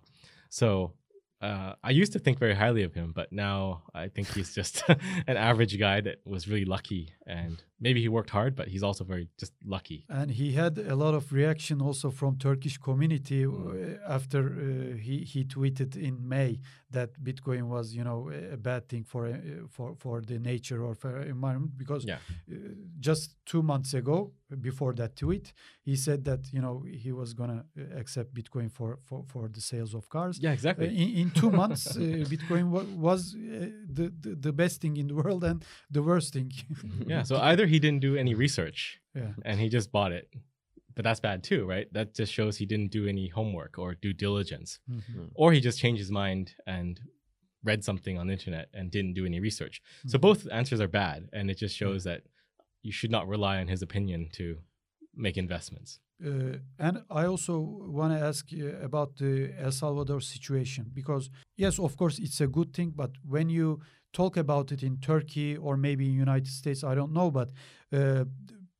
So uh, I used to think very highly of him, but now I think he's just an average guy that was really lucky. And maybe he worked hard, but he's also very just lucky. and he had a lot of reaction also from Turkish community uh, after uh, he he tweeted in May that Bitcoin was you know a bad thing for uh, for for the nature or for environment because Yeah. uh, just two months ago before that tweet he said that you know he was gonna uh, accept Bitcoin for for, for the sales of cars. Yeah, Uh, exactly. in, in two months, uh, Bitcoin wa- was uh, the, the the best thing in the world and the worst thing. yeah. So either he didn't do any research yeah. and he just bought it. But that's bad too, right? That just shows he didn't do any homework or due diligence. Mhm. Or he just changed his mind and read something on the internet and didn't do any research. So Mhm. both answers are bad. And it just shows that you should not rely on his opinion to make investments. Uh, and I also want to ask you about the El Salvador situation because yes, of course, it's a good thing, but when you talk about it in Turkey or maybe in United States, I don't know, but uh,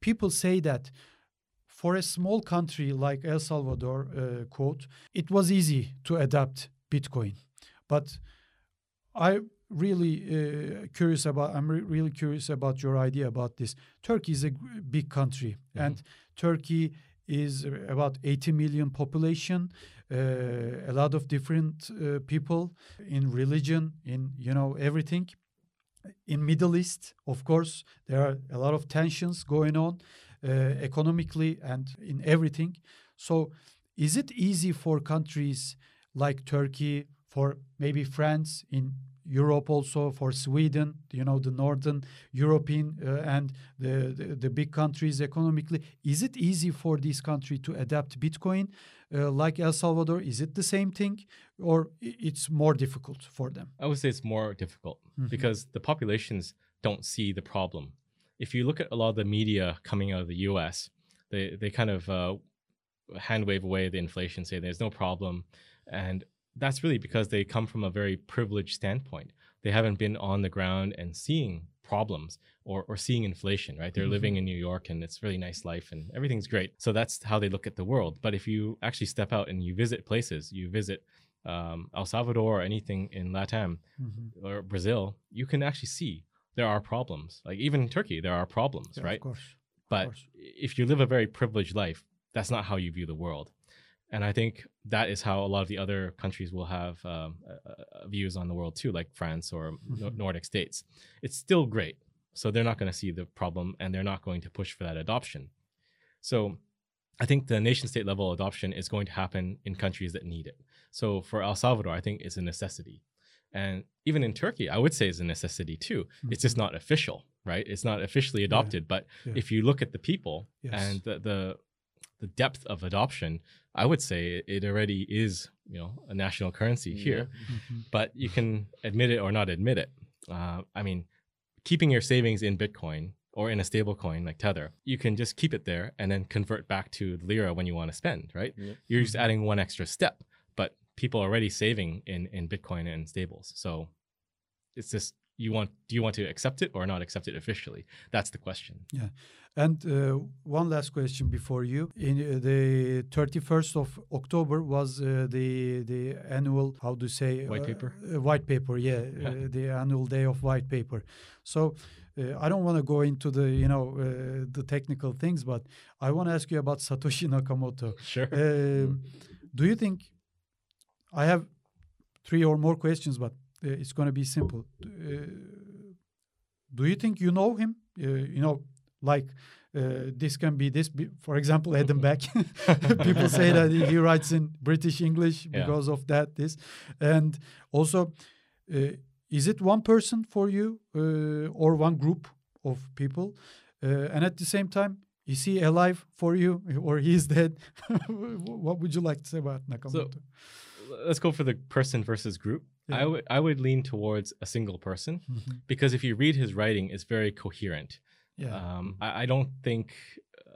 people say that for a small country like El Salvador, uh, quote, it was easy to adapt Bitcoin, but I really uh, curious about. I'm re- really curious about your idea about this. Turkey is a big country, and Turkey is about 80 million population, uh, a lot of different uh, people in religion, in you know everything. In Middle East, of course, there are a lot of tensions going on uh, economically and in everything. So, is it easy for countries like Turkey, for maybe France in Europe also for Sweden, you know, the northern European uh, and the, the, the big countries economically. Is it easy for this country to adapt Bitcoin uh, like El Salvador? Is it the same thing or it's more difficult for them? I would say it's more difficult mm-hmm. because the populations don't see the problem. If you look at a lot of the media coming out of the US, they, they kind of uh, hand wave away the inflation, say there's no problem. And that's really because they come from a very privileged standpoint. They haven't been on the ground and seeing problems or, or seeing inflation, right? They're mm-hmm. living in New York and it's really nice life and everything's great. So that's how they look at the world. But if you actually step out and you visit places, you visit um, El Salvador or anything in Latam mm-hmm. or Brazil, you can actually see there are problems. Like even in Turkey, there are problems, yeah, right? Of course. But if you live a very privileged life, that's not how you view the world and I think that is how a lot of the other countries will have um, uh, views on the world too, like France or mm-hmm. Nordic states. It's still great, so they're not going to see the problem, and they're not going to push for that adoption. So, I think the nation-state level adoption is going to happen in countries that need it. So, for El Salvador, I think it's a necessity, and even in Turkey, I would say it's a necessity too. Mm-hmm. It's just not official, right? It's not officially adopted, yeah. but yeah. if you look at the people yes. and the, the the depth of adoption, I would say it already is, you know, a national currency here. Mm-hmm. But you can admit it or not admit it. Uh, I mean, keeping your savings in Bitcoin or in a stable coin like Tether, you can just keep it there and then convert back to lira when you want to spend, right? You're just adding one extra step, but people are already saving in, in Bitcoin and stables. So it's just you want do you want to accept it or not accept it officially that's the question yeah and uh, one last question before you in uh, the 31st of october was uh, the the annual how to say white paper uh, white paper yeah, yeah. Uh, the annual day of white paper so uh, I don't want to go into the you know the technical things, but I want to ask you about Satoshi Nakamoto. Sure. Um, do you think I have three or more questions, but uh, it's going to be simple. Uh, do you think you know him? Uh, you know, like uh, this can be this. Be, for example, Adam Back. People say that he writes in British English because yeah. of that. This, and also, uh, is it one person for you uh, or one group of people? and at the same time, is he alive for you or he's dead? what would you like to say about Nakamoto? So, let's go for the person versus group. Yeah. I would I would lean towards a single person mm-hmm. because if you read his writing, it's very coherent. Yeah. Um, I, I, don't think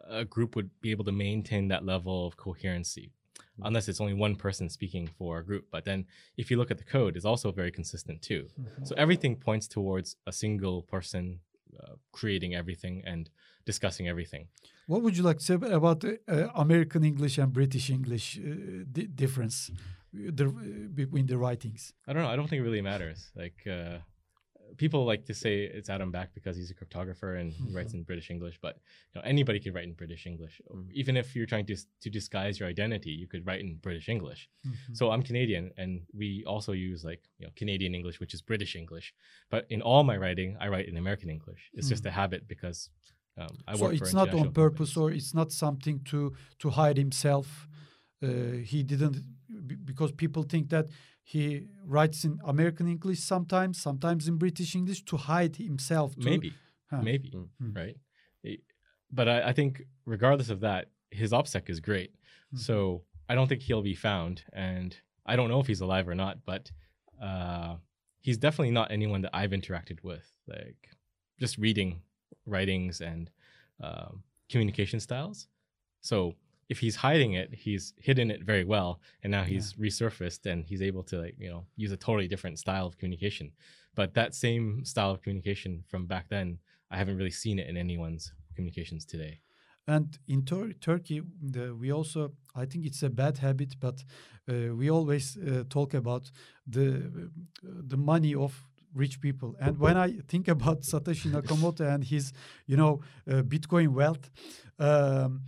a group would be able to maintain that level of coherency mm-hmm. unless it's only one person speaking for a group. But then if you look at the code, it's also very consistent too. Mm-hmm. So everything points towards a single person uh, creating everything and discussing everything. What would you like to say about uh, American English and British English uh, di- difference? The between the writings? I don't know. I don't think it really matters. Like uh, people like to say it's Adam Back because he's a cryptographer and he writes mm-hmm. in British English, but you know anybody could write in British English. Mm-hmm. Even if you're trying to to disguise your identity, you could write in British English. Mm-hmm. So I'm Canadian, and we also use like you know Canadian English, which is British English. But in all my writing, I write in American English. It's just a mm. habit because um, I so work. So it's not on purpose, companies. or it's not something to to hide himself. Uh, he didn't because people think that he writes in American English sometimes, sometimes in British English to hide himself. To, maybe, huh. maybe, mm. right? But I, I, think regardless of that, his OPSEC is great. Mm. So I don't think he'll be found, and I don't know if he's alive or not. But uh, he's definitely not anyone that I've interacted with. Like just reading writings and um, communication styles. So if he's hiding it, he's hidden it very well, and now he's yeah. resurfaced and he's able to like you know use a totally different style of communication. But that same style of communication from back then, I haven't really seen it in anyone's communications today. And in Tur- Turkey, the, we also, I think it's a bad habit, but uh, we always uh, talk about the the money of rich people. And when I think about Satoshi Nakamoto and his, you know, uh, Bitcoin wealth. Um,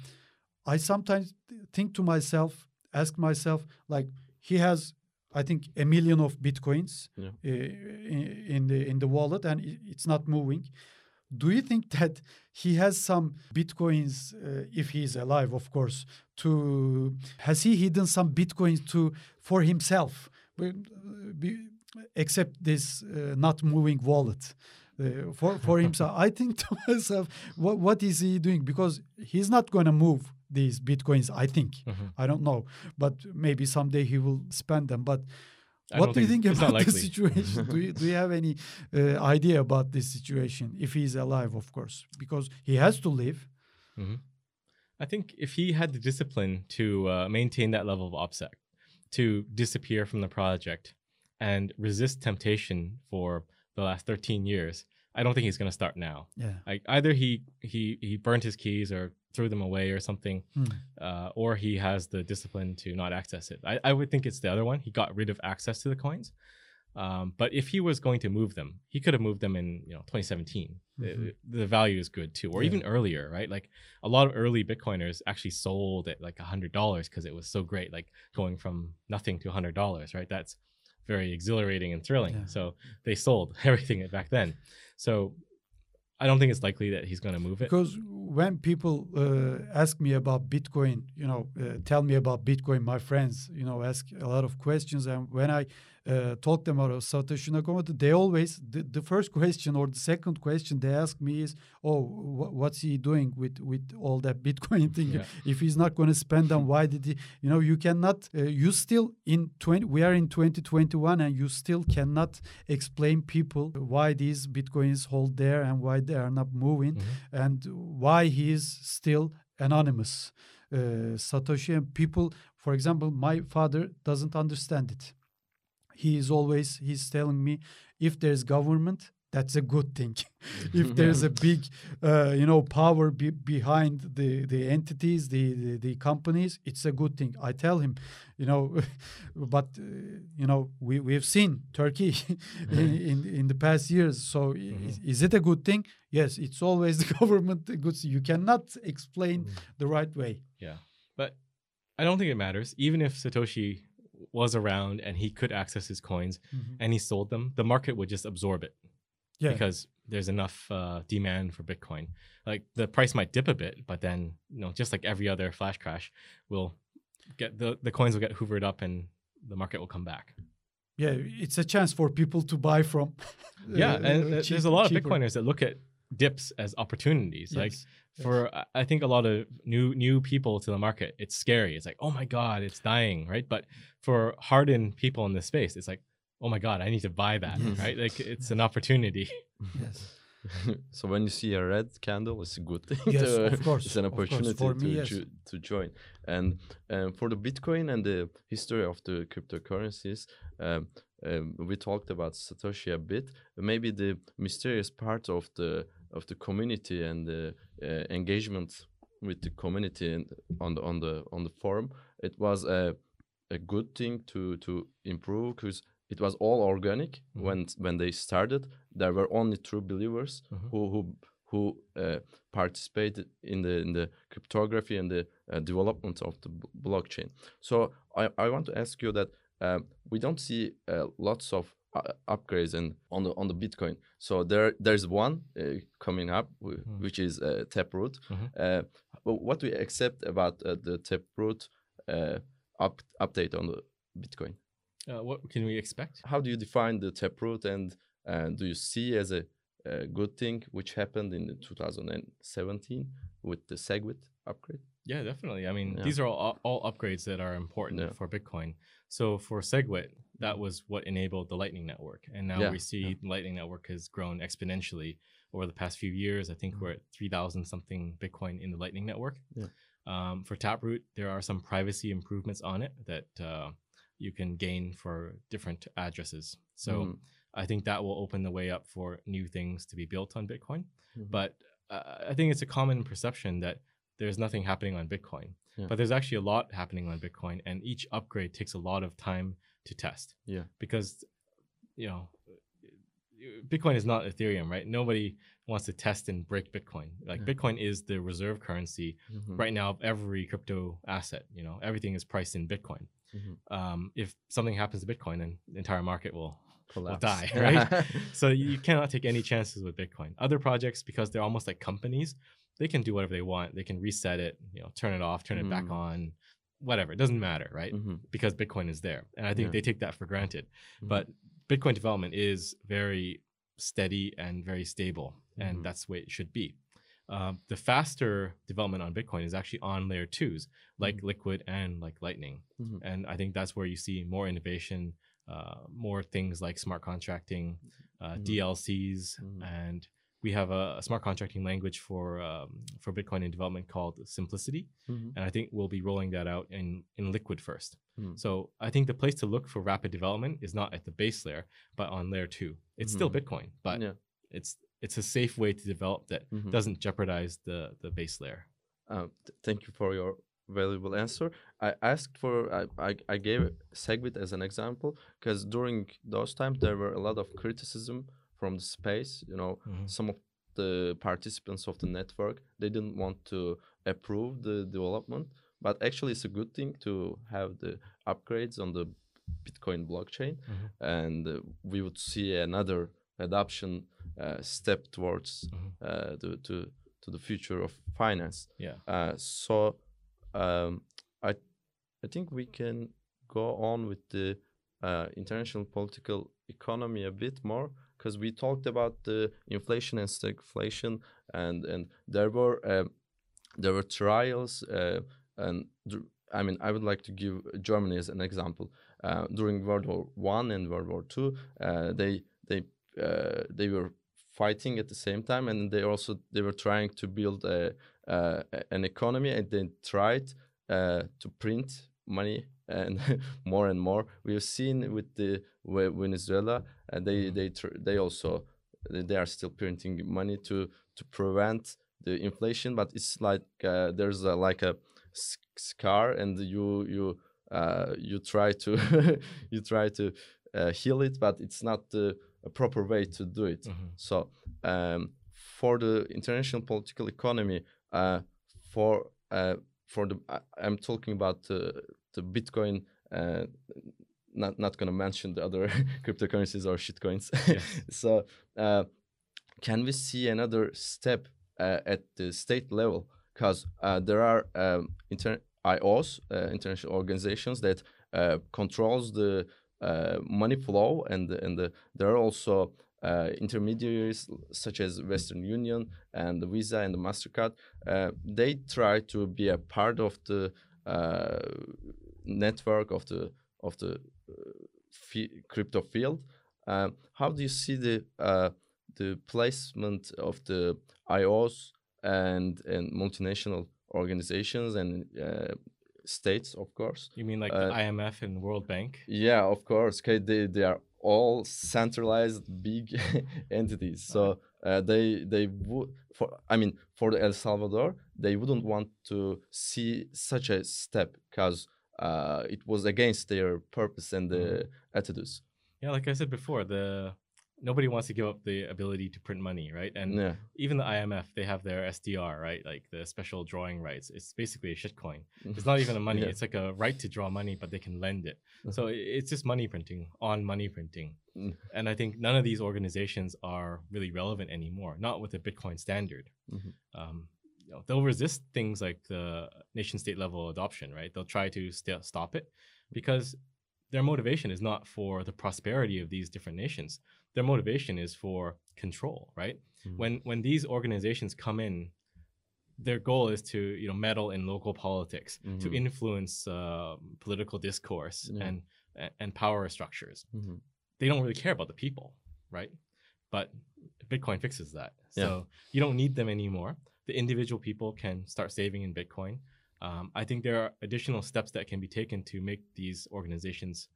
I sometimes think to myself, ask myself, like he has, I think, a million of bitcoins Yeah. uh, in, in the in the wallet, and it's not moving. Do you think that he has some bitcoins, uh, if he is alive, of course? To has he hidden some bitcoins to for himself, except this uh, not moving wallet? Uh, for for himself, I think to myself, what what is he doing? Because he's not going to move these bitcoins. I think Mhm. I don't know, but maybe someday he will spend them. But I what don't you think- about the situation? do you do you have any uh, idea about this situation? If he's alive, of course, because he has to live. hmm I think if he had the discipline to uh, maintain that level of OPSEC, to disappear from the project and resist temptation for the last 13 years, I don't think he's going to start now. Yeah. Like either he he he burned his keys or threw them away or something, Hmm. uh, or he has the discipline to not access it. I, I would think it's the other one. He got rid of access to the coins. Um, but if he was going to move them, he could have moved them in you know 2017. The- Mhm. The, value is good too, or Yeah. even earlier, right? Like a lot of early Bitcoiners actually sold at like hundred dollars because it was so great, like going from nothing to hundred dollars, right? That's very exhilarating and thrilling. Yeah. So they sold everything back then. So I don't think it's likely that he's going to move it. Because when people uh, ask me about Bitcoin, you know, uh, tell me about Bitcoin, my friends, you know, ask a lot of questions. And when I uh, talk them about Satoshi Nakamoto, they always, the, the first question or the second question they ask me is, oh, wh- what's he doing with, with all that Bitcoin thing? Yeah. If he's not going to spend them, why did he, you know, you cannot, uh, you still in 20, we are in 2021 and you still cannot explain people why these Bitcoins hold there and why they are not moving Mhm. and why he is still anonymous. Uh, Satoshi and people, for example, my father doesn't understand it. He is always he's telling me if there's government, that's a good thing. if there's a big, uh, you know, power be- behind the the entities, the, the the companies, it's a good thing. I tell him, you know, but uh, you know, we we have seen Turkey in, in in the past years. So i- is, is it a good thing? Yes, it's always the government good. You cannot explain the right way. Yeah. But I don't think it matters. Even if Satoshi was around and he could access his coins and he sold them, the market would just absorb it Yeah, because there's enough uh, demand for Bitcoin. Like the price might dip a bit, but then, you know, just like every other flash crash, will get the, the coins will get hoovered up and the market will come back. yeah, it's a chance for people to buy from. yeah. uh, And uh, cheap- there's a lot of cheaper. Bitcoiners that look at dips as opportunities. Like Yes, yes. For I- I think a lot of new new people to the market, it's scary. It's like, oh my god, it's dying, right? But for hardened people in this space, it's like, oh my god, I need to buy that, Yes. right? Like it's an opportunity. yes. so when you see a red candle, it's a good thing. Yes, to- of course, it's an opportunity For to me, yes. jo- to join. And um, for the Bitcoin and the history of the cryptocurrencies, um, um, we talked about Satoshi a bit. Maybe the mysterious part of the of the community and the uh, engagement with the community and on the on the on the forum, it was a a good thing to to improve because it was all organic Mhm. when when they started. There were only true believers Mhm. who who who uh, participated in the in the cryptography and the uh, development of the blockchain. So I, I want to ask you that um, we don't see uh, lots of uh, upgrades and on the on the Bitcoin. So there there's one uh, coming up Hmm. which is uh, Taproot. Mhm. Uh, but what do you accept about uh, the Taproot uh, up, update on the Bitcoin? Uh, what can we expect? How do you define the Taproot and uh, do you see as a, a good thing which happened in 2017 with the Segwit upgrade? Yeah, definitely. I mean, Yeah. these are all, all upgrades that are important Yeah. for Bitcoin. So for SegWit, that was what enabled the Lightning Network, and now Yeah, we see the Lightning Network has grown exponentially over the past few years. I think Mhm. we're at three thousand something Bitcoin in the Lightning Network. Yeah. Um, for Taproot, there are some privacy improvements on it that uh, you can gain for different addresses. So Mm. I think that will open the way up for new things to be built on Bitcoin. Mhm. But uh, I think it's a common perception that there's nothing happening on Bitcoin. Yeah. But there's actually a lot happening on Bitcoin, and each upgrade takes a lot of time to test Yeah. because, you know, Bitcoin is not Ethereum, right? Nobody wants to test and break Bitcoin. Like Yeah. Bitcoin is the reserve currency Mhm. right now of every crypto asset. You know, everything is priced in Bitcoin. Mhm. Um, if something happens to Bitcoin, then the entire market will Collapse. die, right? so you cannot take any chances with Bitcoin. Other projects, because they're almost like companies, they can do whatever they want. They can reset it, you know, turn it off, turn it back Mm. on, whatever. It doesn't matter, right? Mhm. Because Bitcoin is there, and I think Yeah. they take that for granted. Mhm. But Bitcoin development is very steady and very stable, and Mhm. that's the way it should be. Um, the faster development on Bitcoin is actually on layer twos, like Liquid and like Lightning. Mhm. And I think that's where you see more innovation, uh, more things like smart contracting, uh, Mhm. DLCs, and we have a, a smart contracting language for um, for Bitcoin in development called Simplicity, Mhm. and I think we'll be rolling that out in in Liquid first. Mhm. So I think the place to look for rapid development is not at the base layer, but on layer two. It's still Mhm. Bitcoin, but yeah. it's it's a safe way to develop that Mhm. doesn't jeopardize the the base layer. Uh, th- thank you for your valuable answer. I asked for I, I, I gave Segwit as an example because during those times there were a lot of criticism from the space. You know, Mhm. some of the participants of the network they didn't want to approve the development, but actually it's a good thing to have the upgrades on the Bitcoin blockchain, Mhm. and uh, we would see another adoption uh, step towards Mhm. uh, the, to to the future of finance. Yeah. Uh, so um, I I think we can go on with the uh, international political economy a bit more because we talked about the inflation and stagflation and and there were um, there were trials uh, and I mean I would like to give Germany as an example. Uh, during World War One and World War Two uh, they they uh, they were fighting at the same time and they also they were trying to build a, uh, an economy and they tried uh, to print money and more and more we have seen with the Ve- Venezuela uh, they Mhm. they tr- they also they are still printing money to to prevent the inflation but it's like uh, there's a, like a scar and you you uh, you try to you try to uh, heal it but it's not the a proper way to do it Mhm. so um, for the international political economy, uh, for uh, for the I, I'm talking about the the Bitcoin. Uh, not not gonna mention the other cryptocurrencies or shitcoins. Yes. so uh, can we see another step uh, at the state level? Because uh, there are um, inter- IOs, uh, international organizations that uh, controls the uh, money flow, and and the, there are also uh, intermediaries such as Western Union and the Visa and the Mastercard. Uh, they try to be a part of the uh, network of the of the uh, crypto field. Um, how do you see the uh, the placement of the IOs and and multinational organizations and uh, states, of course? You mean like Uh, the IMF and World Bank? Yeah, of course. Okay, they they are all centralized big entities. So uh, they they would for I mean for the El Salvador they wouldn't want to see such a step because uh, it was against their purpose and the attitudes. Yeah, like I said before, the nobody wants to give up the ability to print money, right? And yeah, even the IMF, they have their SDR, right? Like the special drawing rights. It's basically a shitcoin. It's not even a money. Yeah. It's like a right to draw money, but they can lend it. So it's just money printing on money printing. Mm. And I think none of these organizations are really relevant anymore, not with the Bitcoin standard. Mhm. Um, you know, they'll resist things like the nation state level adoption, right? They'll try to st- stop it because their motivation is not for the prosperity of these different nations. Their motivation is for control, right? Mhm. When when these organizations come in, their goal is to you know meddle in local politics, to Mhm. influence um political discourse Yeah. and and power structures. Mhm. They don't really care about the people, right? But Bitcoin fixes that. So Yeah. you don't need them anymore. The individual people can start saving in Bitcoin. Um, I think there are additional steps that can be taken to make these organizations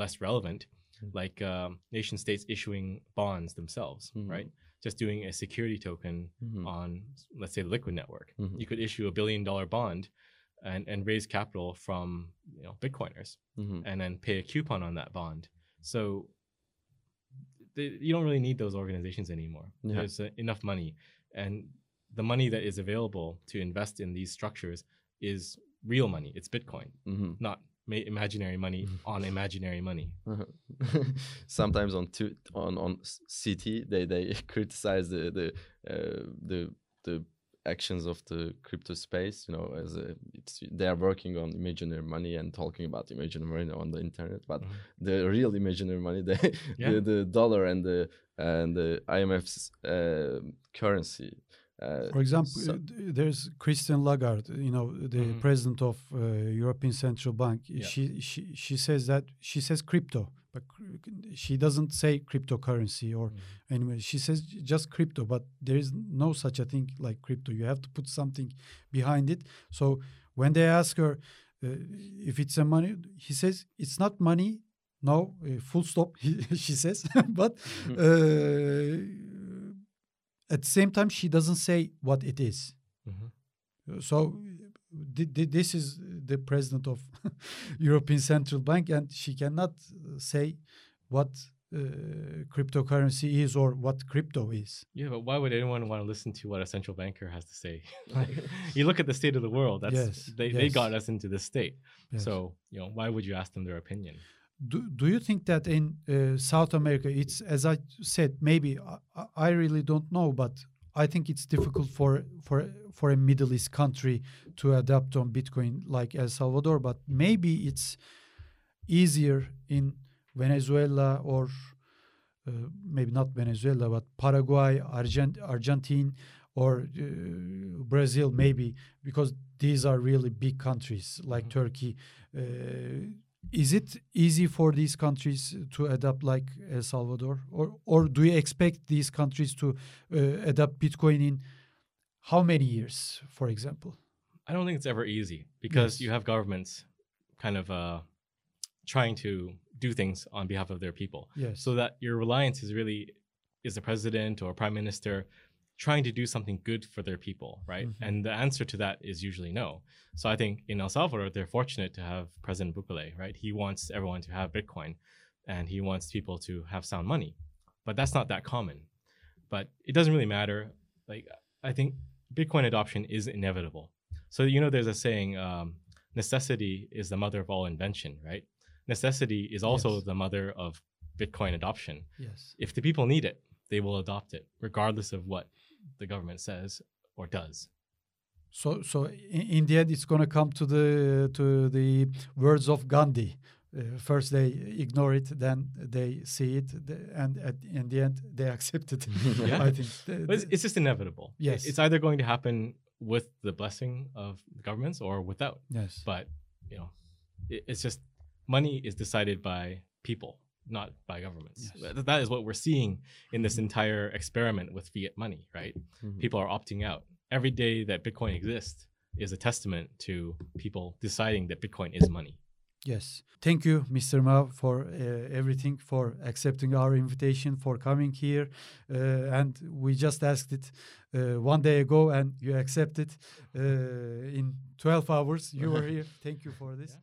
less relevant. Like um, nation states issuing bonds themselves, Mhm. right? Just doing a security token Mhm. on, let's say, the Liquid network. Mhm. You could issue a billion dollar bond and, and raise capital from you know Bitcoiners Mhm. and then pay a coupon on that bond. So they, you don't really need those organizations anymore. Yeah. There's uh, enough money, and the money that is available to invest in these structures is real money. It's Bitcoin, hmm not imaginary money on imaginary money. Sometimes on tu- on on CT they they criticize the the uh, the the actions of the crypto space. You know, as a, it's they are working on imaginary money and talking about imaginary money on the internet, but Mhm. the real imaginary money, the Yeah. the, the dollar and the and the IMF's uh, currency. Uh, For example, so- there's Christine Lagarde, you know, the Mhm. president of uh, European Central Bank. Yeah. She she she says that she says crypto, but she doesn't say cryptocurrency or Mm-hmm. anyway. She says just crypto, but there is no such a thing like crypto. You have to put something behind it. So when they ask her uh, if it's a money, he says it's not money. No, uh, full stop. he- she says, but uh, at the same time, she doesn't say what it is. Mhm. Uh, So th- th- this is the president of European Central Bank, and she cannot uh, say what uh, cryptocurrency is or what crypto is. Yeah, but why would anyone want to listen to what a central banker has to say? like, you look at the state of the world. That's Yes, they, they got us into this state. Yes. So you know, why would you ask them their opinion? Do, do you think that in uh, South America, it's as I said, maybe I, I- really don't know, but I think it's difficult for for for a Middle East country to adapt on Bitcoin like El Salvador, but maybe it's easier in Venezuela or uh, maybe not Venezuela, but Paraguay, Argent- Argentine, or uh, Brazil, maybe because these are really big countries like Mhm. Turkey. Is it easy for these countries to adapt like El Salvador, or or do you expect these countries to uh, adapt Bitcoin in how many years, for example? I don't think it's ever easy because Yes. you have governments kind of uh, trying to do things on behalf of their people. Yes. So that your reliance is really is the president or prime minister trying to do something good for their people, right? Mhm. And the answer to that is usually no. So I think in El Salvador they're fortunate to have President Bukele, right? He wants everyone to have Bitcoin and he wants people to have sound money. But that's not that common. But it doesn't really matter. Like I think Bitcoin adoption is inevitable. So you know, there's a saying, um, necessity is the mother of all invention, right? Necessity is also Yes. the mother of Bitcoin adoption. yes. If the people need it, they will adopt it, regardless of what the government says or does. So, so in, in the end, it's going to come to the to the words of Gandhi. Uh, first, they ignore it, then they see it, and at, in the end, they accept it. Yeah. I think. th- it's, it's just inevitable. Yes. It's either going to happen with the blessing of governments or without. yes. But, you know, it, it's just money is decided by people, not by governments. Yes. Th- That is what we're seeing in this entire experiment with fiat money, right? Mhm. People are opting out. Every day that Bitcoin exists is a testament to people deciding that Bitcoin is money. Yes. Thank you, Mr. Mow, for uh, everything, for accepting our invitation, for coming here. Uh, and we just asked it uh, one day ago, and you accepted uh, in 12 hours. You were here. Thank you for this. Yeah.